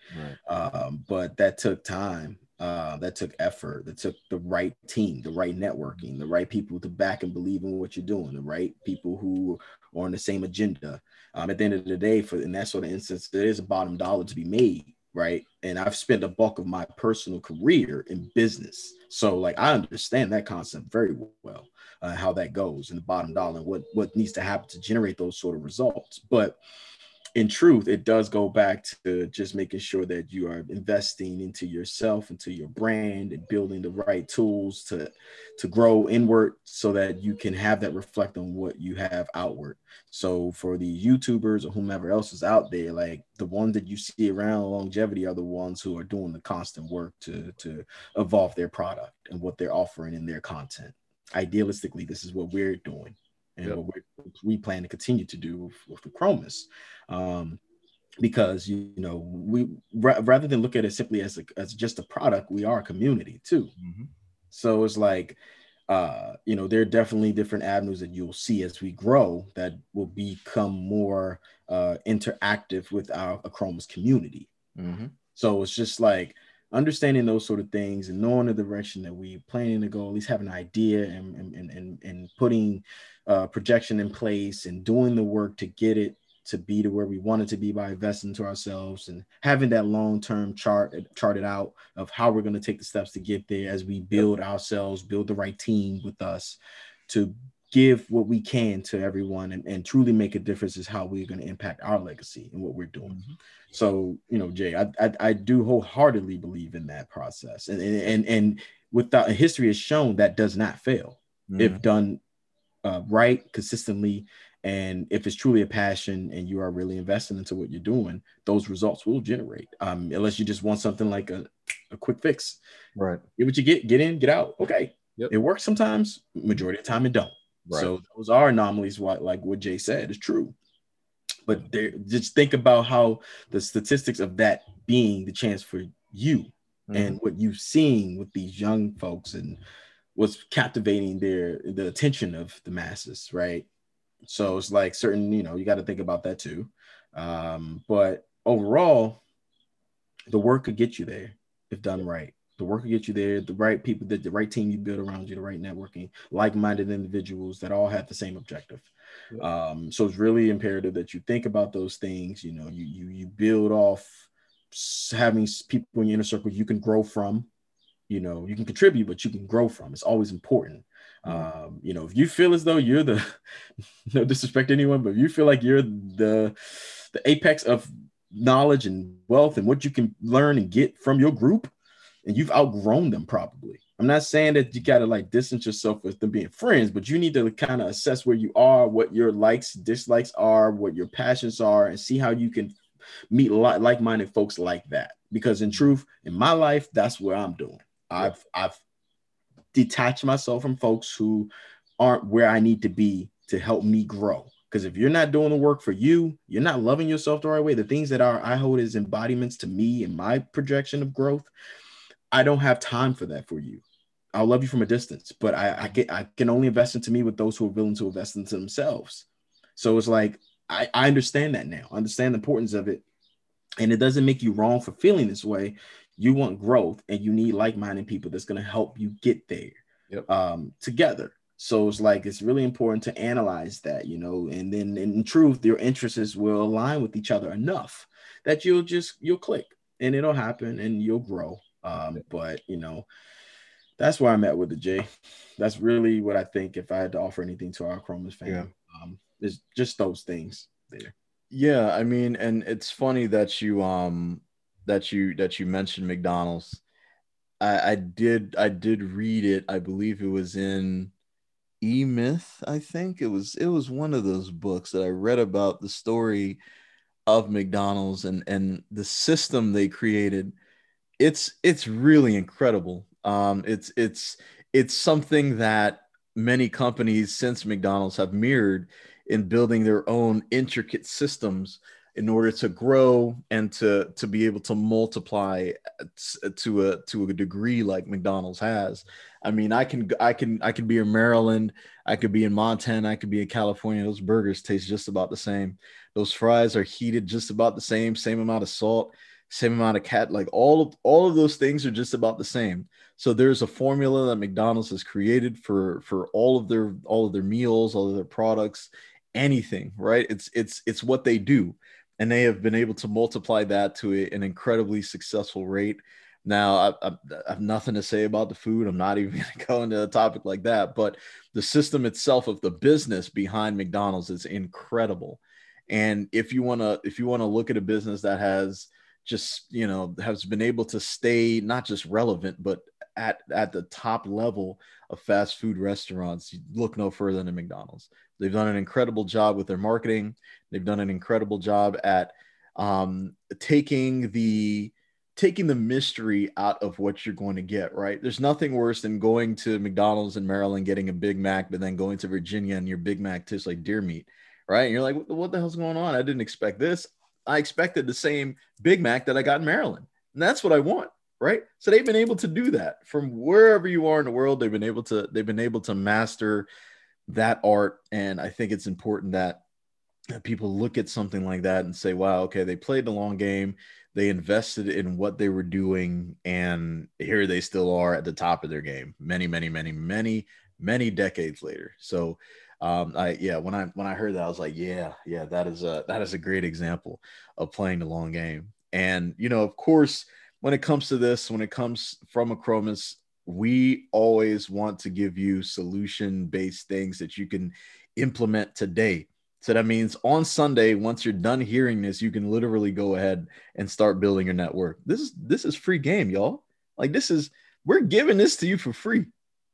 Right. Um, but that took time uh, that took effort, that took the right team, the right networking, the right people to back and believe in what you're doing, the right people who are on the same agenda. Um, at the end of the day, for in that sort of instance, there is a bottom dollar to be made, right? And I've spent a bulk of my personal career in business, so like I understand that concept very well, uh, how that goes, and the bottom dollar, and what what needs to happen to generate those sort of results. But in truth, it does go back to just making sure that you are investing into yourself, into your brand, and building the right tools to to grow inward, so that you can have that reflect on what you have outward. So for the YouTubers or whomever else is out there, like the ones that you see around longevity are the ones who are doing the constant work to to evolve their product and what they're offering in their content. Idealistically, this is what we're doing and yep. what we plan to continue to do with, with the Achromous. Um, because you know we ra- rather than look at it simply as a, as just a product, we are a community too. Mm-hmm. So it's like uh, you know there are definitely different avenues that you'll see as we grow that will become more uh, interactive with our Achromous community. Mm-hmm. So it's just like understanding those sort of things and knowing the direction that we planning to go, at least have an idea and and and, and putting uh, projection in place and doing the work to get it to be to where we want it to be by investing to ourselves and having that long-term chart charted out of how we're going to take the steps to get there as we build ourselves, build the right team with us to give what we can to everyone and, and truly make a difference is how we're going to impact our legacy and what we're doing. Mm-hmm. So, you know, Jay, I, I, I do wholeheartedly believe in that process. And and and without history has shown that does not fail mm-hmm. if done uh, right consistently and if it's truly a passion and you are really investing into what you're doing those results will generate um, unless you just want something like a, a quick fix
right
get what you get get in get out okay yep. it works sometimes majority of the time it don't right. so those are anomalies what like what jay said is true but there just think about how the statistics of that being the chance for you mm-hmm. and what you've seen with these young folks and what's captivating their the attention of the masses right so it's like certain, you know, you got to think about that too. Um, but overall, the work could get you there if done right. The work will get you there. The right people, the, the right team you build around you, the right networking, like-minded individuals that all have the same objective. Yeah. Um, so it's really imperative that you think about those things. You know, you you you build off having people in your inner circle you can grow from. You know, you can contribute, but you can grow from. It's always important. Um, you know, if you feel as though you're the no disrespect anyone, but if you feel like you're the the apex of knowledge and wealth and what you can learn and get from your group, and you've outgrown them probably. I'm not saying that you gotta like distance yourself with them being friends, but you need to kind of assess where you are, what your likes, dislikes are, what your passions are, and see how you can meet like-minded folks like that. Because in truth, in my life, that's what I'm doing. I've I've detached myself from folks who aren't where I need to be to help me grow. Because if you're not doing the work for you, you're not loving yourself the right way. The things that are I hold as embodiments to me and my projection of growth, I don't have time for that for you. I'll love you from a distance, but I, I get I can only invest into me with those who are willing to invest into themselves. So it's like I, I understand that now. I understand the importance of it. And it doesn't make you wrong for feeling this way. You want growth and you need like-minded people that's going to help you get there yep. um, together. So it's like it's really important to analyze that, you know, and then in truth, your interests will align with each other enough that you'll just you'll click and it'll happen and you'll grow. Um, but you know, that's where I'm at with the J. That's really what I think if I had to offer anything to our Achromous fan, Yeah. Um, is just those things there.
Yeah, I mean, and it's funny that you um that you that you mentioned McDonald's. I, I did I did read it. I believe it was in E Myth. I think it was it was one of those books that I read about the story of McDonald's and and the system they created. It's it's really incredible. Um, it's it's it's something that many companies since McDonald's have mirrored in building their own intricate systems in order to grow and to to be able to multiply to a to a degree like McDonald's has. I mean, I can I can I can be in Maryland, I could be in Montana, I could be in California. Those burgers taste just about the same. Those fries are heated just about the same, same amount of salt, same amount of cat. Like all of all of those things are just about the same. So there's a formula that McDonald's has created for for all of their all of their meals, all of their products, anything, right? It's it's it's what they do, and they have been able to multiply that to a, an incredibly successful rate. Now, I, I, I, have nothing to say about the food. I'm not even going to go into a topic like that, but the system itself of the business behind McDonald's is incredible. And if you want to, if you want to look at a business that has just, you know, has been able to stay not just relevant, but at at the top level of fast food restaurants, you look no further than McDonald's. They've done an incredible job with their marketing. They've done an incredible job at um, taking the taking the mystery out of what you're going to get. Right? There's nothing worse than going to McDonald's in Maryland getting a Big Mac, but then going to Virginia and your Big Mac tastes like deer meat. Right? And you're like, what the hell's going on? I didn't expect this. I expected the same Big Mac that I got in Maryland, and that's what I want right? So they've been able to do that. From wherever you are in the world they've been able to they've been able to master that art. And i think it's important that people look at something like that and say wow okay they played the long game. They invested in what they were doing. And here they still are at the top of their game many many many many many decades later. So um i yeah when i when i heard that i was like yeah yeah that is a that is a great example of playing the long game and you know of course when it comes to this, when it comes from Achromous, we always want to give you solution based things that you can implement today. So that means on Sunday, once you're done hearing this, you can literally go ahead and start building your network. This is this is free game, y'all. Like this is we're giving this to you for free,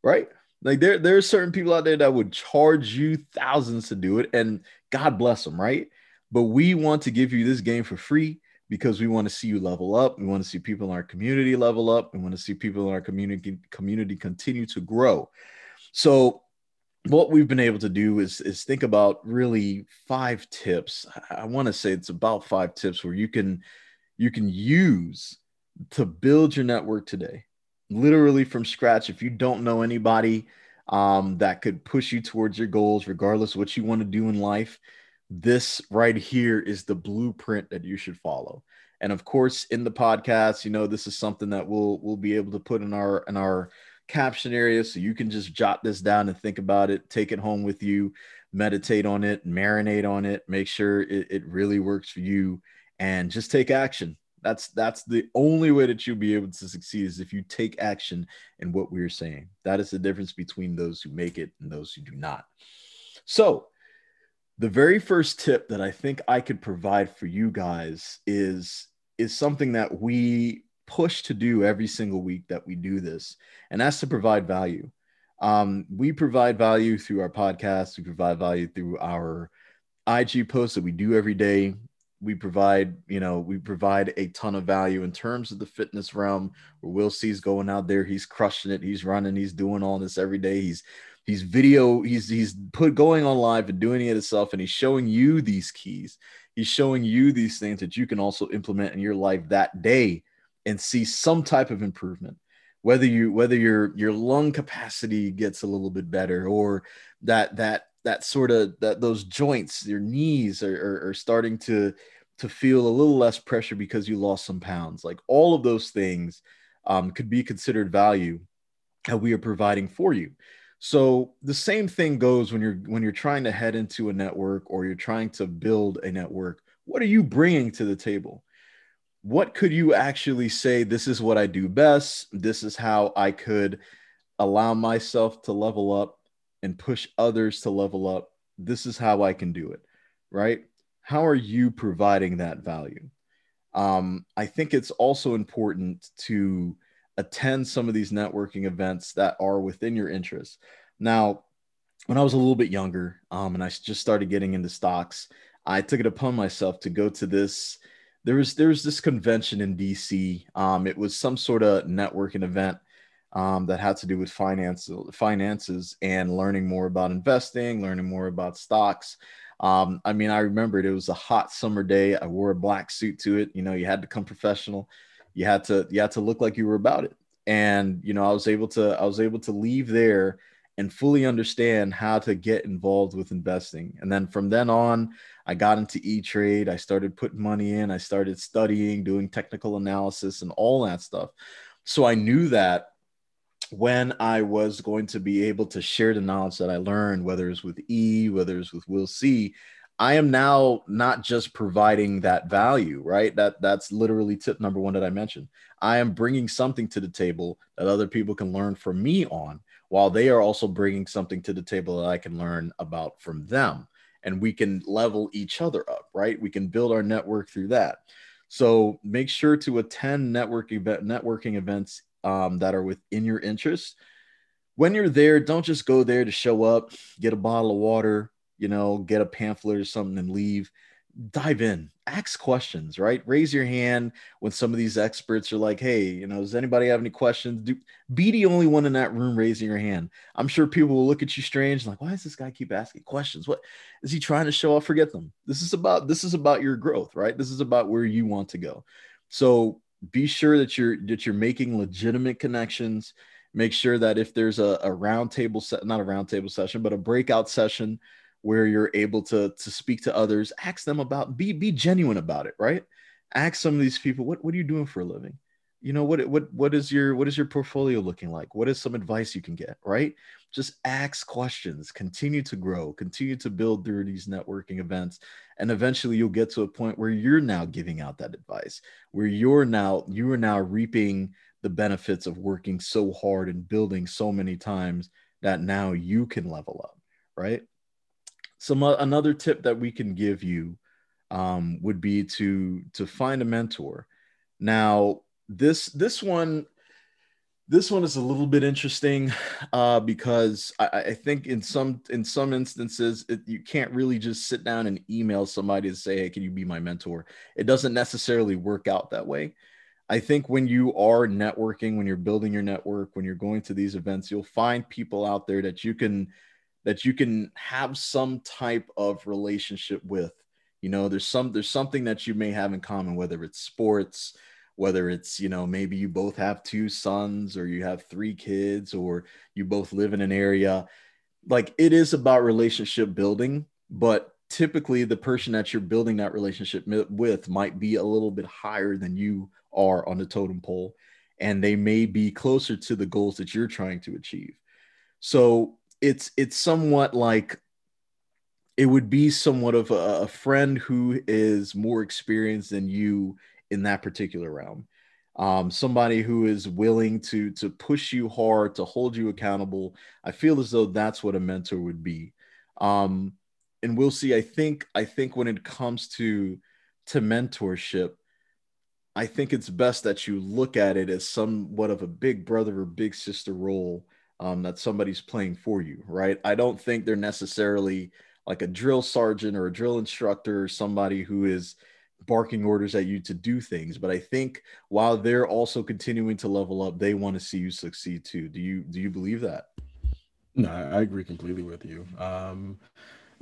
right? Like there there are certain people out there that would charge you thousands to do it, and God bless them, right? But we want to give you this game for free because we want to see you level up. We want to see people in our community level up. We want to see people in our community community continue to grow. So what we've been able to do is is think about really five tips. I want to say it's about five tips where you can you can use to build your network today, literally from scratch. If you don't know anybody um, that could push you towards your goals, regardless what you want to do in life, this right here is the blueprint that you should follow. And of course, in the podcast, you know, this is something that we'll we'll be able to put in our in our caption area so you can just jot this down and think about it, take it home with you, meditate on it, marinate on it, make sure it, it really works for you, and just take action. That's that's the only way that you'll be able to succeed is if you take action in what we're saying. That is the difference between those who make it and those who do not. So, the very first tip that I think I could provide for you guys is is something that we push to do every single week that we do this, and that's to provide value. Um, we provide value through our podcast. We provide value through our IG posts that we do every day. We provide, you know, we provide a ton of value in terms of the fitness realm. Where Will C's going out there, he's crushing it. He's running. He's doing all this every day. He's he's video. He's he's put going on live and doing it himself, and he's showing you these keys. He's showing you these things that you can also implement in your life that day and see some type of improvement whether you whether your your lung capacity gets a little bit better or that that that sort of that those joints your knees are, are, are, starting to to feel a little less pressure because you lost some pounds. Like all of those things um, could be considered value that we are providing for you. So the same thing goes when you're when you're trying to head into a network or you're trying to build a network what are you bringing to the table? What could you actually say this is what i do best. This is how i could allow myself to level up and push others to level up this is how i can do it right how are you providing that value um, i think it's also important to attend some of these networking events that are within your interests now when i was a little bit younger um, and i just started getting into stocks i took it upon myself to go to this there was there was this convention in DC. Um, it was some sort of networking event um, that had to do with finance, finances and learning more about investing, learning more about stocks. Um, I mean, I remembered it was a hot summer day. I wore a black suit to it. You know, you had to come professional. You had to you had to look like you were about it. And you know, I was able to I was able to leave there and fully understand how to get involved with investing. And then from then on, I got into E Trade. I started putting money in. I started studying, doing technical analysis, and all that stuff. So I knew that when I was going to be able to share the knowledge that I learned, whether it's with E, whether it's with Will C, I am now not just providing that value, right? That that's literally tip number one that I mentioned. I am bringing something to the table that other people can learn from me on, while they are also bringing something to the table that I can learn about from them and we can level each other up, right? We can build our network through that. So make sure to attend network event, networking events um, that are within your interest. When you're there, don't just go there to show up, get a bottle of water, you know, get a pamphlet or something and leave dive in, ask questions, right? Raise your hand when some of these experts are like, hey, you know, does anybody have any questions? Do, be the only one in that room raising your hand. I'm sure people will look at you strange, like, why does this guy keep asking questions? What is he trying to show off? Forget them. This is about this is about your growth, right? This is about where you want to go. So be sure that you're that you're making legitimate connections. Make sure that if there's a, a roundtable set, not a roundtable session, but a breakout session where you're able to to speak to others ask them about be be genuine about it right? Ask some of these people what, what are you doing for a living? You know what what what is your what is your portfolio looking like? What is some advice you can get? Right just ask questions continue to grow continue to build through these networking events and eventually you'll get to a point where you're now giving out that advice where you're now you are now reaping the benefits of working so hard and building so many times that now you can level up right some uh, another tip that we can give you um, would be to to find a mentor. Now, this this one this one is a little bit interesting uh, because I, I, think in some in some instances it, you can't really just sit down and email somebody to say, "Hey, can you be my mentor?" It doesn't necessarily work out that way. I think when you are networking, when you're building your network, when you're going to these events, you'll find people out there that you can that you can have some type of relationship with you know there's some there's something that you may have in common whether it's sports whether it's you know maybe you both have two sons or you have three kids or you both live in an area. Like it is about relationship building but typically the person that you're building that relationship with might be a little bit higher than you are on the totem pole and they may be closer to the goals that you're trying to achieve. So it's it's somewhat like it would be somewhat of a, a friend who is more experienced than you in that particular realm. Um, somebody who is willing to to push you hard to hold you accountable. I feel as though that's what a mentor would be. Um, and we'll see. I think i think when it comes to to mentorship i think it's best that you look at it as somewhat of a big brother or big sister role um, that somebody's playing for you right? I don't think they're necessarily like a drill sergeant or a drill instructor or somebody who is barking orders at you to do things but i think while they're also continuing to level up they want to see you succeed too. Do you do you believe that?
No i agree completely with you. Um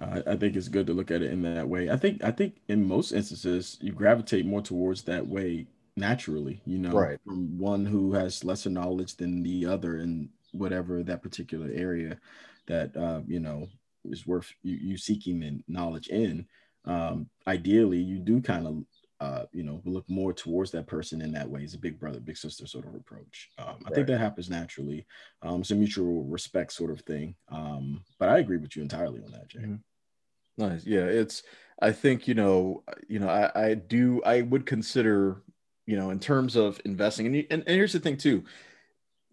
I, think it's good to look at it in that way. I think i think in most instances you gravitate more towards that way naturally you know
right.
from one who has lesser knowledge than the other in whatever that particular area that uh, you know is worth you, you seeking the knowledge in um, ideally you do kind of uh, you know look more towards that person in that way. As a big brother big sister sort of approach. Um, i right. think that happens naturally. Um, it's a mutual respect sort of thing. Um, but i agree with you entirely on that jay. Mm-hmm.
nice. Yeah it's i think you know you know I, I do i would consider you know in terms of investing and, and, and here's the thing too.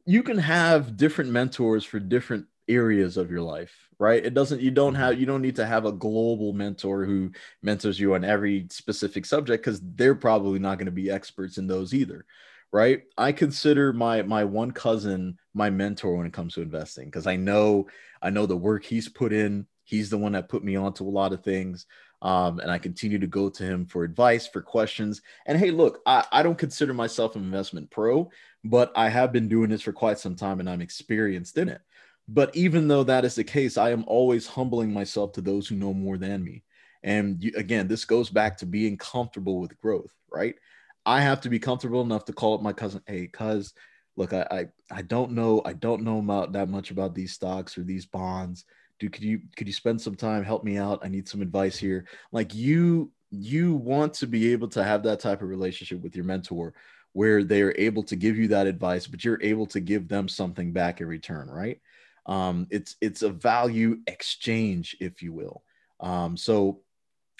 You can have different mentors for different areas of your life right? It doesn't you don't have you don't need to have a global mentor who mentors you on every specific subject because they're probably not going to be experts in those either right? I consider my my one cousin my mentor when it comes to investing because i know i know the work he's put in. He's the one that put me onto a lot of things um, and i continue to go to him for advice for questions. And hey look I, I don't consider myself an investment pro but i have been doing this for quite some time and i'm experienced in it but even though that is the case, I am always humbling myself to those who know more than me. And you, again, this goes back to being comfortable with growth, right? I have to be comfortable enough to call up my cousin, hey, cuz, look, I, I I don't know, I don't know about that much about these stocks or these bonds. Dude, could you could you spend some time, help me out? I need some advice here. Like you you want to be able to have that type of relationship with your mentor where they are able to give you that advice, but you're able to give them something back in return, right? Um, it's it's a value exchange, if you will. Um, so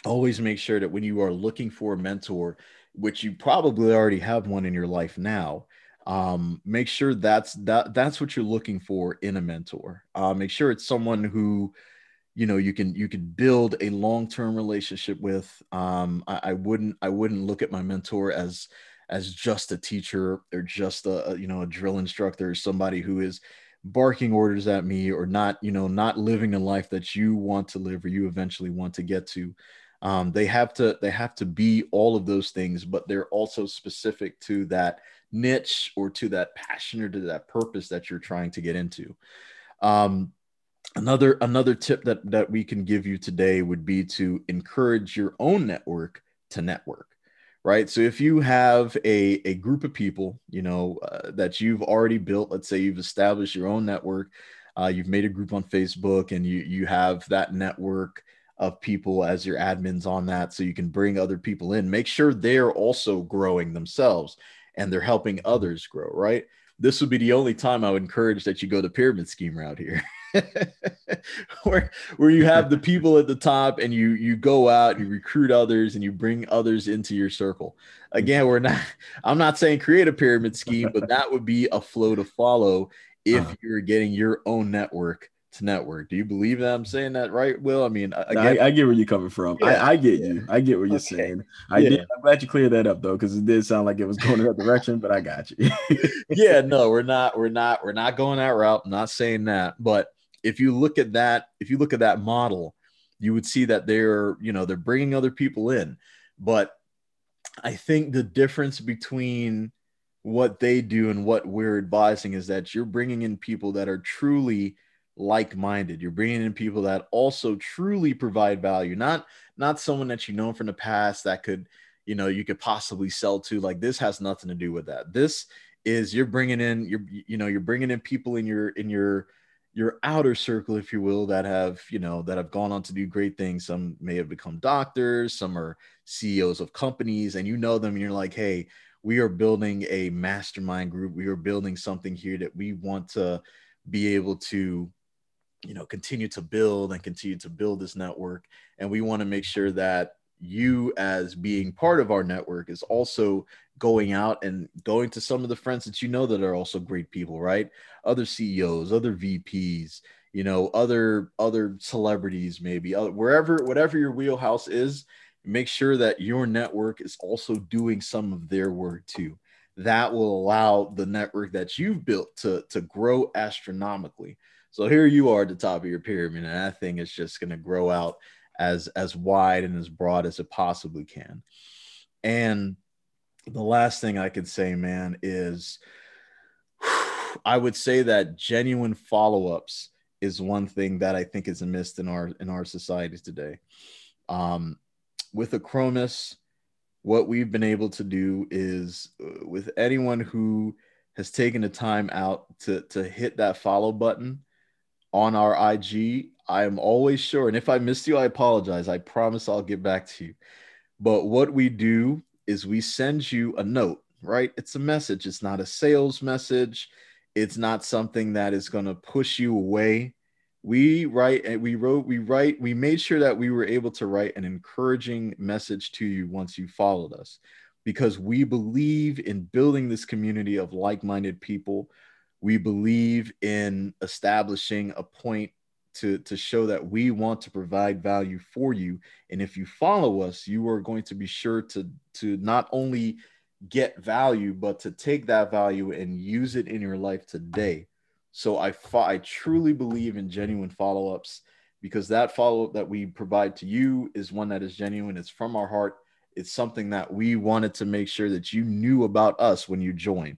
always make sure that when you are looking for a mentor, which you probably already have one in your life now, um, make sure that's that that's what you're looking for in a mentor. Uh, make sure it's someone who you know you can you can build a long-term relationship with um I, I, wouldn't i wouldn't look at my mentor as as just a teacher or just a, a you know a drill instructor or somebody who is barking orders at me or not you know not living a life that you want to live or you eventually want to get to. Um, they have to they have to be all of those things but they're also specific to that niche or to that passion or to that purpose that you're trying to get into. Um, another another tip that that we can give you today would be to encourage your own network to network right? So if you have a, a group of people, you know, uh, that you've already built, let's say you've established your own network, uh, you've made a group on Facebook and you, you have that network of people as your admins on that so you can bring other people in, make sure they're also growing themselves and they're helping others grow, right? This would be the only time I would encourage that you go the pyramid scheme route here. where where you have the people at the top and you you go out you recruit others and you bring others into your circle. Again we're not i'm not saying create a pyramid scheme but that would be a flow to follow if uh-huh. you're getting your own network to network. Do you believe that i'm saying that right will? I mean
again, I, I, get where you're coming from. Yeah, I, I, get you. I get what you're okay. saying. I yeah. did i'm glad you cleared that up though because it did sound like it was going in that direction but i got you.
Yeah no we're not we're not we're not going that route. I'm not saying that but if you look at that, if you look at that model, you would see that they're, you know, they're bringing other people in. But I think the difference between what they do and what we're advising is that you're bringing in people that are truly like-minded. You're bringing in people that also truly provide value not not someone that you know from the past that could you know you could possibly sell to. Like this has nothing to do with that. This is you're bringing in you're you know you're bringing in people in your in your your outer circle, if you will, that have, you know, that have gone on to do great things. Some may have become doctors, some are CEOs of companies, and you know them, and you're like, hey, we are building a mastermind group. We are building something here that we want to be able to, you know, continue to build and continue to build this network. And we want to make sure that you as being part of our network is also going out and going to some of the friends that you know that are also great people right? Other ceos other vps you know other other celebrities maybe other, wherever whatever your wheelhouse is make sure that your network is also doing some of their work too. That will allow the network that you've built to to grow astronomically. So here you are at the top of your pyramid and that thing is just going to grow out as as wide and as broad as it possibly can. And the last thing I could say, man, is I would say that genuine follow-ups is one thing that I think is missed in our in our societies today. Um, with Achromous, what we've been able to do is uh, with anyone who has taken the time out to to hit that follow button on our IG, I am always sure. And if I missed you, I apologize. I promise I'll get back to you. But what we do is we send you a note, right? It's a message. It's not a sales message. It's not something that is going to push you away. We write and we wrote, we write, we made sure that we were able to write an encouraging message to you once you followed us because we believe in building this community of like minded people. We believe in establishing a point to to show that we want to provide value for you. And if you follow us you are going to be sure to to not only get value but to take that value and use it in your life today. So i i truly believe in genuine follow-ups because that follow-up that we provide to you is one that is genuine it's from our heart. It's something that we wanted to make sure that you knew about us when you join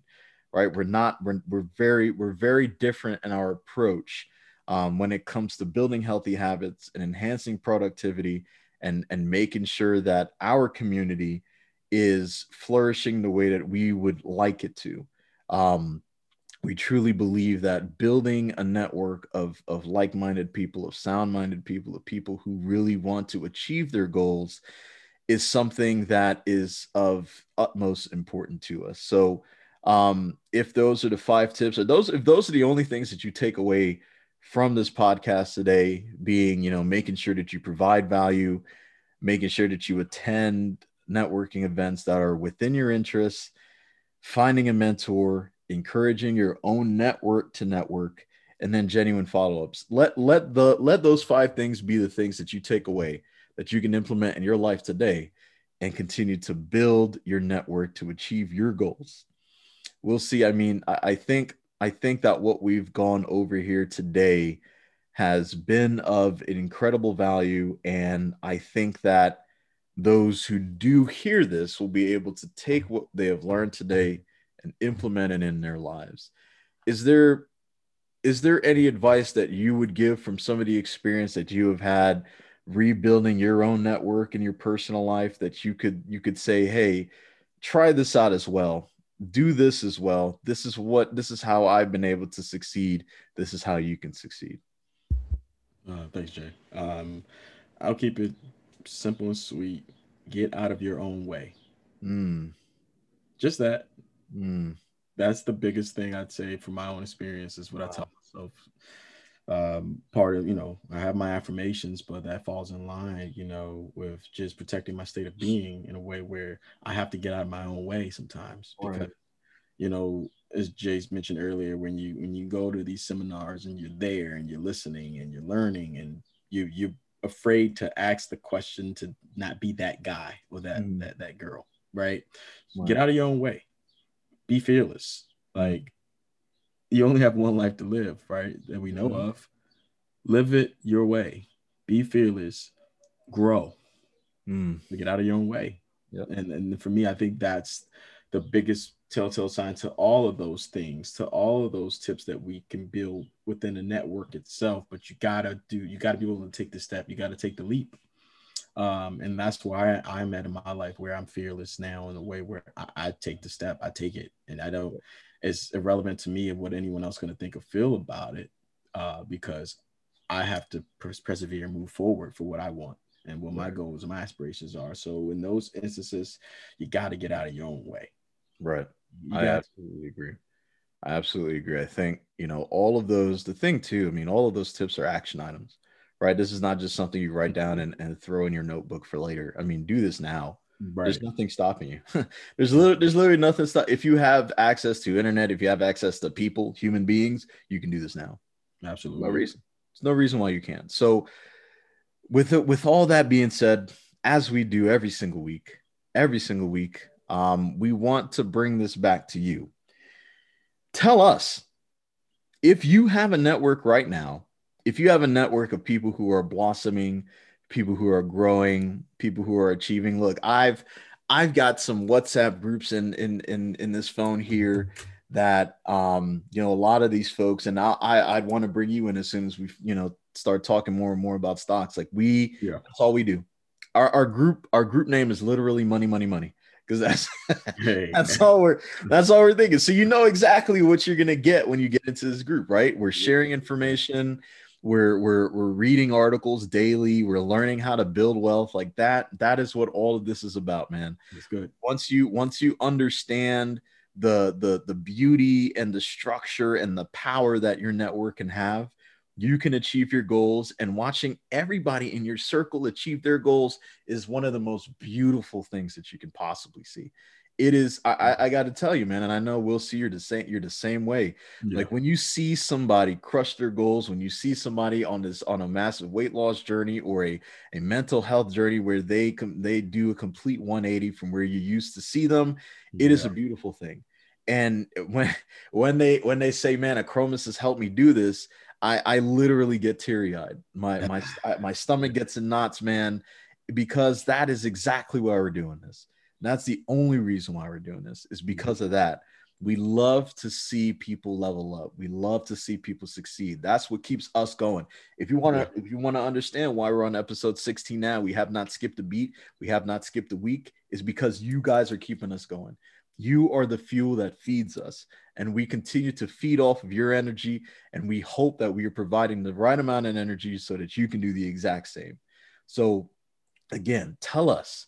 right? We're not we're, we're very we're very different in our approach um, when it comes to building healthy habits and enhancing productivity and, and making sure that our community is flourishing the way that we would like it to. Um, we truly believe that building a network of, of like minded people, of sound minded people, of people who really want to achieve their goals is something that is of utmost importance to us. So, um, if those are the five tips, or those if those are the only things that you take away from this podcast today being, you know, making sure that you provide value, making sure that you attend networking events that are within your interests, finding a mentor, encouraging your own network to network, and then genuine follow-ups. Let let the let those five things be the things that you take away that you can implement in your life today and continue to build your network to achieve your goals. We'll see. I mean, I, I think I think that what we've gone over here today has been of an incredible value. And I think that those who do hear this will be able to take what they have learned today and implement it in their lives. Is there is there any advice that you would give from some of the experience that you have had rebuilding your own network in your personal life that you could you could say, hey, try this out as well do this as well. This is what this is how I've been able to succeed. This is how you can succeed.
Uh, thanks, Jay. Um, I'll keep it simple and sweet. Get out of your own way.
Mm.
Just that.
Mm.
That's the biggest thing I'd say from my own experience is what wow. I tell myself. Um, part of you know, I have my affirmations, but that falls in line, you know, with just protecting my state of being in a way where I have to get out of my own way sometimes because right. you know as Jay's mentioned earlier, when you when you go to these seminars and you're there and you're listening and you're learning and you you're afraid to ask the question to not be that guy or that mm. that that girl, right? Wow. Get out of your own way. Be fearless. Like you only have one life to live, right? That we know mm. of. Live it your way. Be fearless. Grow.
Mm.
Get out of your own way.
Yep.
And and for me, I think that's the biggest telltale sign to all of those things, to all of those tips that we can build within the network itself. But you gotta do, you gotta be willing to take the step. You gotta take the leap. Um, and that's why I, am at in my life where I'm fearless now in a way where I, I, take the step, I take it, and I don't. It's irrelevant to me of what anyone else is going to think or feel about it. uh, because I have to pers- persevere and move forward for what I want and what my goals and my aspirations are. So in those instances, you got to get out of your own way.
Right.
You
I absolutely agree. I absolutely agree. I think, you know, all of those, the thing too, I mean, all of those tips are action items, right? This is not just something you write down and, and throw in your notebook for later. I mean, do this now.
Right.
There's nothing stopping you. there's literally, there's literally nothing stop. If you have access to internet, if you have access to people, human beings, you can do this now.
Absolutely.
No reason. There's no reason why you can't. So, with it, with all that being said, as we do every single week, every single week, um, we want to bring this back to you. Tell us if you have a network right now, if you have a network of people who are blossoming, people who are growing, people who are achieving. Look, I've I've got some WhatsApp groups in in in in this phone here that um you know a lot of these folks and I, I I'd want to bring you in as soon as we you know start talking more and more about stocks. Like we
Yeah.
that's all we do. Our our group our group name is literally money money money because that's that's all we're that's all we're thinking. So you know exactly what you're gonna get when you get into this group, right? We're sharing information, we're we're we're reading articles daily, we're learning how to build wealth. Like that, that is what all of this is about, man.
it's good.
Once you once you understand the the the beauty and the structure and the power that your network can have, you can achieve your goals. And watching everybody in your circle achieve their goals is one of the most beautiful things that you can possibly see. It is, I, I, I got to tell you, man, and I know Will C you're the same, you're the same way.
Yeah.
Like when you see somebody crush their goals, when you see somebody on this on a massive weight loss journey or a, a mental health journey where they com- they do a complete 180 from where you used to see them, it is a beautiful thing. And when when they when they say, "Man, Achromous has helped me do this," I I literally get teary eyed. My my my stomach gets in knots, man, because that is exactly why we're doing this. That's the only reason why we're doing this is mm-hmm. because of that. We love to see people level up. We love to see people succeed. That's what keeps us going. If you want to, if you want to understand why we're on episode 16 now, we have not skipped a beat. We have not skipped a week. Is because you guys are keeping us going. You are the fuel that feeds us, and we continue to feed off of your energy. And we hope that we are providing the right amount of energy so that you can do the exact same. So, again, tell us,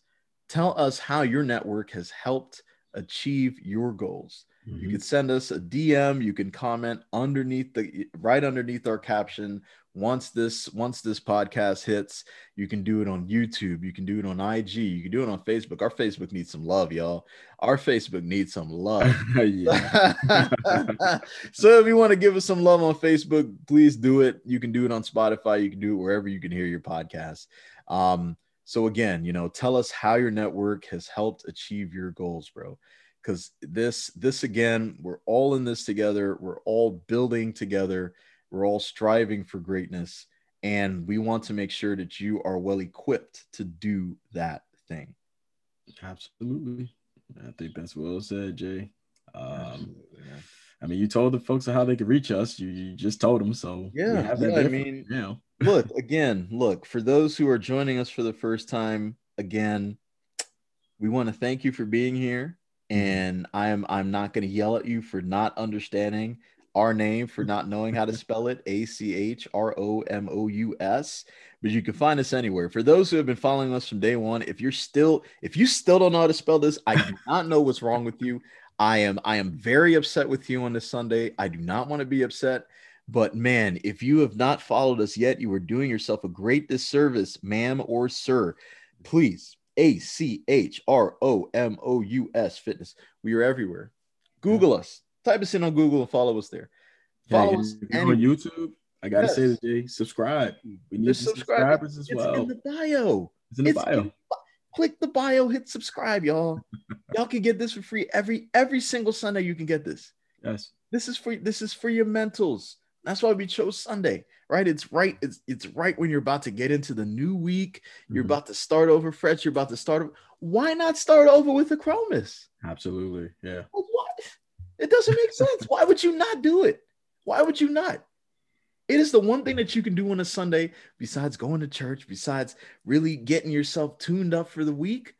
tell us how your network has helped achieve your goals. You
Mhm.
can send us a DM. You can comment underneath the right underneath our caption. Once this once this podcast hits, you can do it on YouTube. You can do it on IG. You can do it on Facebook. Our Facebook needs some love, y'all. Our Facebook needs some love. so if you want to give us some love on Facebook, please do it. You can do it on Spotify. You can do it wherever you can hear your podcast. Um, so again, you know, tell us how your network has helped achieve your goals, bro. Because this, this again, we're all in this together. We're all building together. We're all striving for greatness, and we want to make sure that you are well equipped to do that thing.
Absolutely. I think that's well said, Jay. Um,
Absolutely.
I mean, you told the folks how they could reach us. You, you just told them, so we
Yeah,
have that
yeah, I
there for
mean-
now.
Look again look for those who are joining us for the first time again we want to thank you for being here. Mm-hmm. And i am i'm not going to yell at you for not understanding our name for not knowing how to spell it a-c-h-r-o-m-o-u-s but you can find us anywhere. For those who have been following us from day one if you're still if you still don't know how to spell this i do not know what's wrong with you. I am i am very upset with you on this sunday. I do not want to be upset but man, if you have not followed us yet, you are doing yourself a great disservice, ma'am or sir. Please, A C H R O M O U S Fitness. We are everywhere. Google us. Type us in on Google and follow us there. Follow
if
us
on. YouTube. I gotta say
Yes.
this, Jay. Subscribe. We need subscribers as
It's
well.
in the bio.
it's in the
it's
bio.
in- click the bio, hit subscribe, y'all. y'all can get this for free every every single Sunday. You can get this.
Yes.
This is for this is for your mentals. That's why we chose Sunday, right? It's right. It's it's right when you're about to get into the new week. You're
Mhm.
about to start over fresh. You're about to start. over- Why not start over with Achromous?
Absolutely. Yeah.
Well, What? It doesn't make sense. Why would you not do it? Why would you not? It is the one thing that you can do on a Sunday besides going to church, besides really getting yourself tuned up for the week.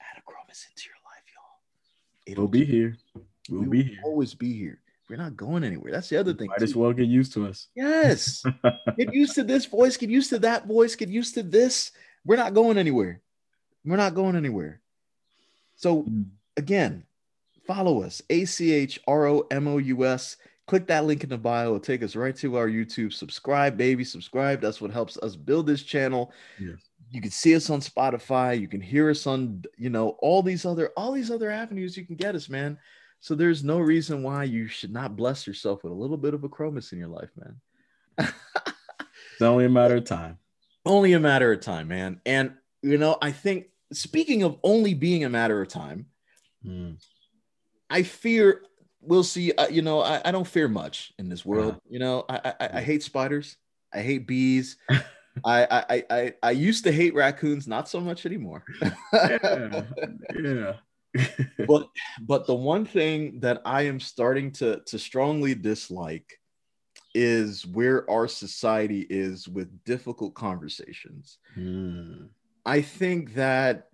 Add Achromous into your life, y'all.
We'll be here. We'll
we
be here.
always be here. We're not going anywhere. That's the other thing.
Might too. as well get used to us.
Yes. get used to this voice, get used to that voice, get used to this. We're not going anywhere. We're not going anywhere. So mm. again, follow us, A C H R O M O U S. Click that link in the bio. It'll take us right to our YouTube. Subscribe, baby. Subscribe. That's what helps us build this channel. Yes. You can see us on Spotify. You can hear us on, you know, all these other, all these other avenues you can get us, man. So there's no reason why you should not bless yourself with a little bit of Achromous in your life, man.
it's only a matter of time.
Only a matter of time, man. And you know, I think speaking of only being a matter of time, mm. I fear Will C. Uh, you know, I, I, don't fear much in this world. Uh-huh. You know, I, I, I hate spiders. I hate bees. I, I I I used to hate raccoons, not so much anymore.
yeah. yeah.
But but the one thing that I am starting to to strongly dislike is where our society is with difficult conversations. Mm. I think that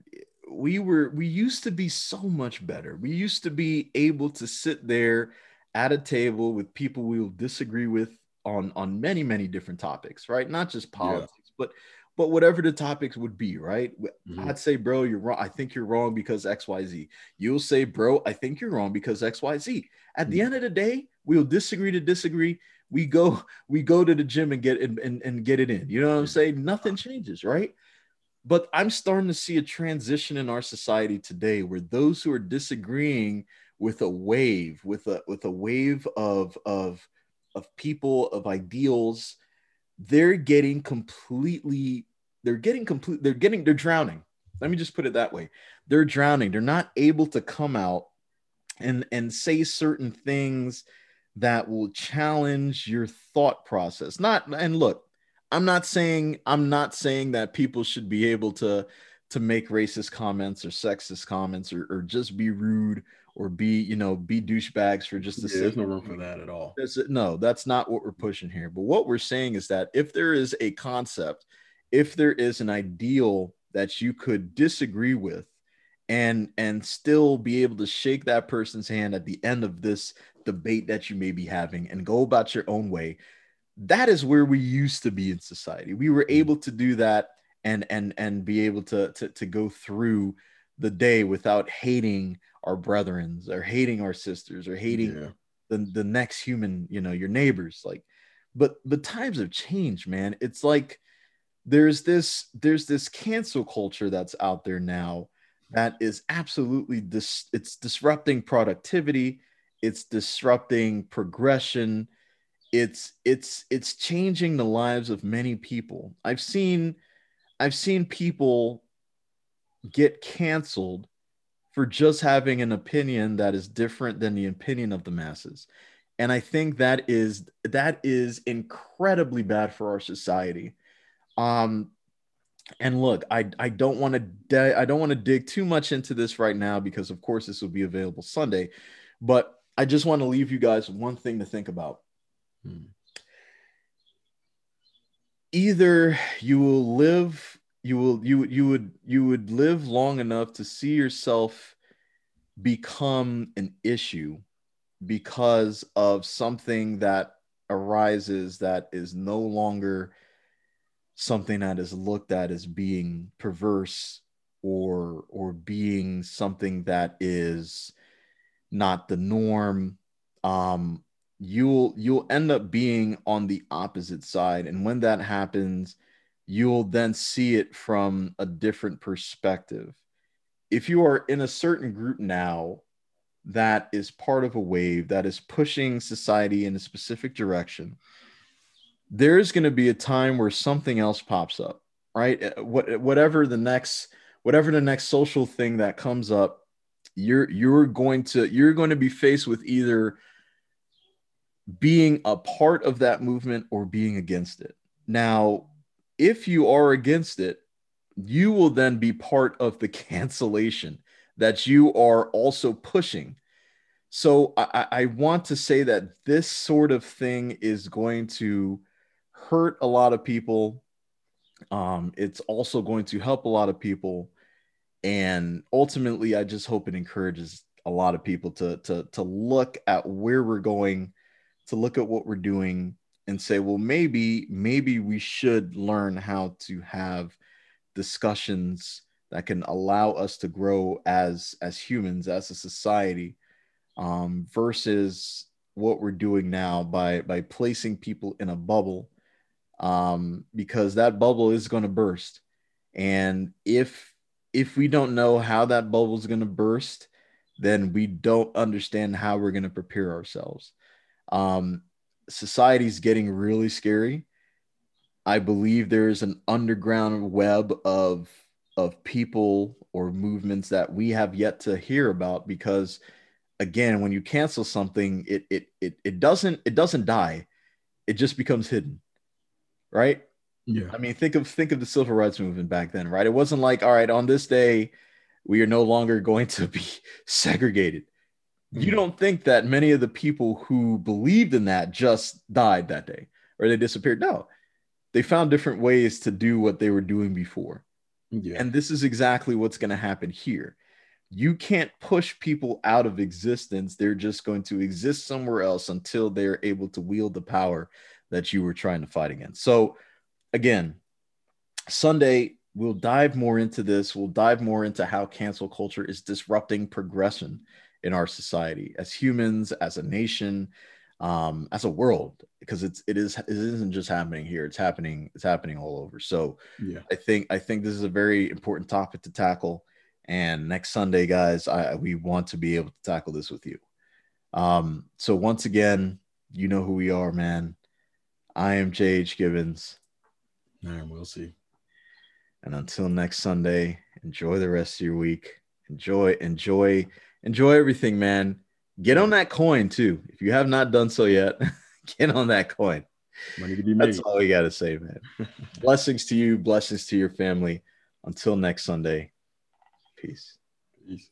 we were we used to be so much better. We used to be able to sit there at a table with people we will disagree with on on many many different topics, right? Not just politics, yeah. but but whatever the topics would be, right? Mm-hmm. I'd say, bro, you're wrong. I think you're wrong because XYZ. You'll say, bro, I think you're wrong because XYZ. At mm-hmm. the end of the day, we'll disagree to disagree. We go, we go to the gym and get and, and, and get it in. You know what I'm saying? Nothing changes, right? But I'm starting to see a transition in our society today where those who are disagreeing with a wave, with a with a wave of of of people, of ideals, they're getting completely, they're getting complete, they're getting, they're drowning. Let me just put it that way. They're drowning. They're not able to come out and and say certain things that will challenge your thought process. Not and look, I'm not saying I'm not saying that people should be able to to make racist comments or sexist comments or, or just be rude or be you know be douchebags for just the
yeah, there's no room for that at all.
Uh, no that's not what we're pushing here. But what we're saying is that if there is a concept if there is an ideal that you could disagree with and and still be able to shake that person's hand at the end of this debate that you may be having and go about your own way that is where we used to be in society. We were mm. able to do that and and and be able to to, to go through the day without hating our brethrens or hating our sisters or hating yeah. the, the next human, you know, your neighbors. Like, but but times have changed, man. It's like there's this there's this cancel culture that's out there now that is absolutely dis- it's disrupting productivity it's disrupting progression it's it's it's changing the lives of many people i've seen i've seen people get canceled for just having an opinion that is different than the opinion of the masses. And i think that is that is incredibly bad for our society. Um and look i i don't want to di- i don't want to dig too much into this right now because of course this will be available sunday. But i just want to leave you guys one thing to think about. Hmm. Either you will live, you will you you would you would live long enough to see yourself become an issue because of something that arises that is no longer something that is looked at as being perverse or or being something that is not the norm. Um you'll you'll end up being on the opposite side. And when that happens you'll then see it from a different perspective if you are in a certain group now that is part of a wave that is pushing society in a specific direction there's going to be a time where something else pops up right uh, what whatever the next whatever the next social thing that comes up you're you're going to you're going to be faced with either being a part of that movement or being against it. Now, if you are against it, you will then be part of the cancellation that you are also pushing. So I, I, want to say that this sort of thing is going to hurt a lot of people. Um, it's also going to help a lot of people. And ultimately, I just hope it encourages a lot of people to to to look at where we're going, to look at what we're doing, and say, well, maybe maybe we should learn how to have discussions that can allow us to grow as as humans, as a society, um, versus what we're doing now by by placing people in a bubble, um, because that bubble is going to burst, and if if we don't know how that bubble is going to burst, then we don't understand how we're going to prepare ourselves. Um, society's getting really scary. I believe there's an underground web of of people or movements that we have yet to hear about because again when you cancel something it it it, it doesn't it doesn't die it just becomes hidden right
Yeah.
I mean, think of think of the civil rights movement back then, right? It wasn't like, all right, on this day, we are no longer going to be segregated. You
Mhm.
don't think that many of the people who believed in that just died that day or they disappeared? No, they found different ways to do what they were doing before.
Yeah.
And this is exactly what's going to happen here. You can't push people out of existence. They're just going to exist somewhere else until they're able to wield the power that you were trying to fight against. So, again, Sunday, we'll dive more into this. We'll dive more into how cancel culture is disrupting progression in our society as humans, as a nation, um, as a world, because it's it is it isn't just happening here. It's happening it's happening all over. So
yeah.
I think I think this is a very important topic to tackle. And next Sunday, guys, I, we want to be able to tackle this with you. Um, so once again, you know who we are, man. I am J.H. Gibbons.
Right, Will C.
And until next Sunday, enjoy the rest of your week. Enjoy, enjoy, enjoy everything, man. Get on that coin too. If you have not done so yet, get on that coin.
Money to be made.
That's all we got to say, man. blessings to you, blessings to your family. Until next Sunday, peace.
Peace.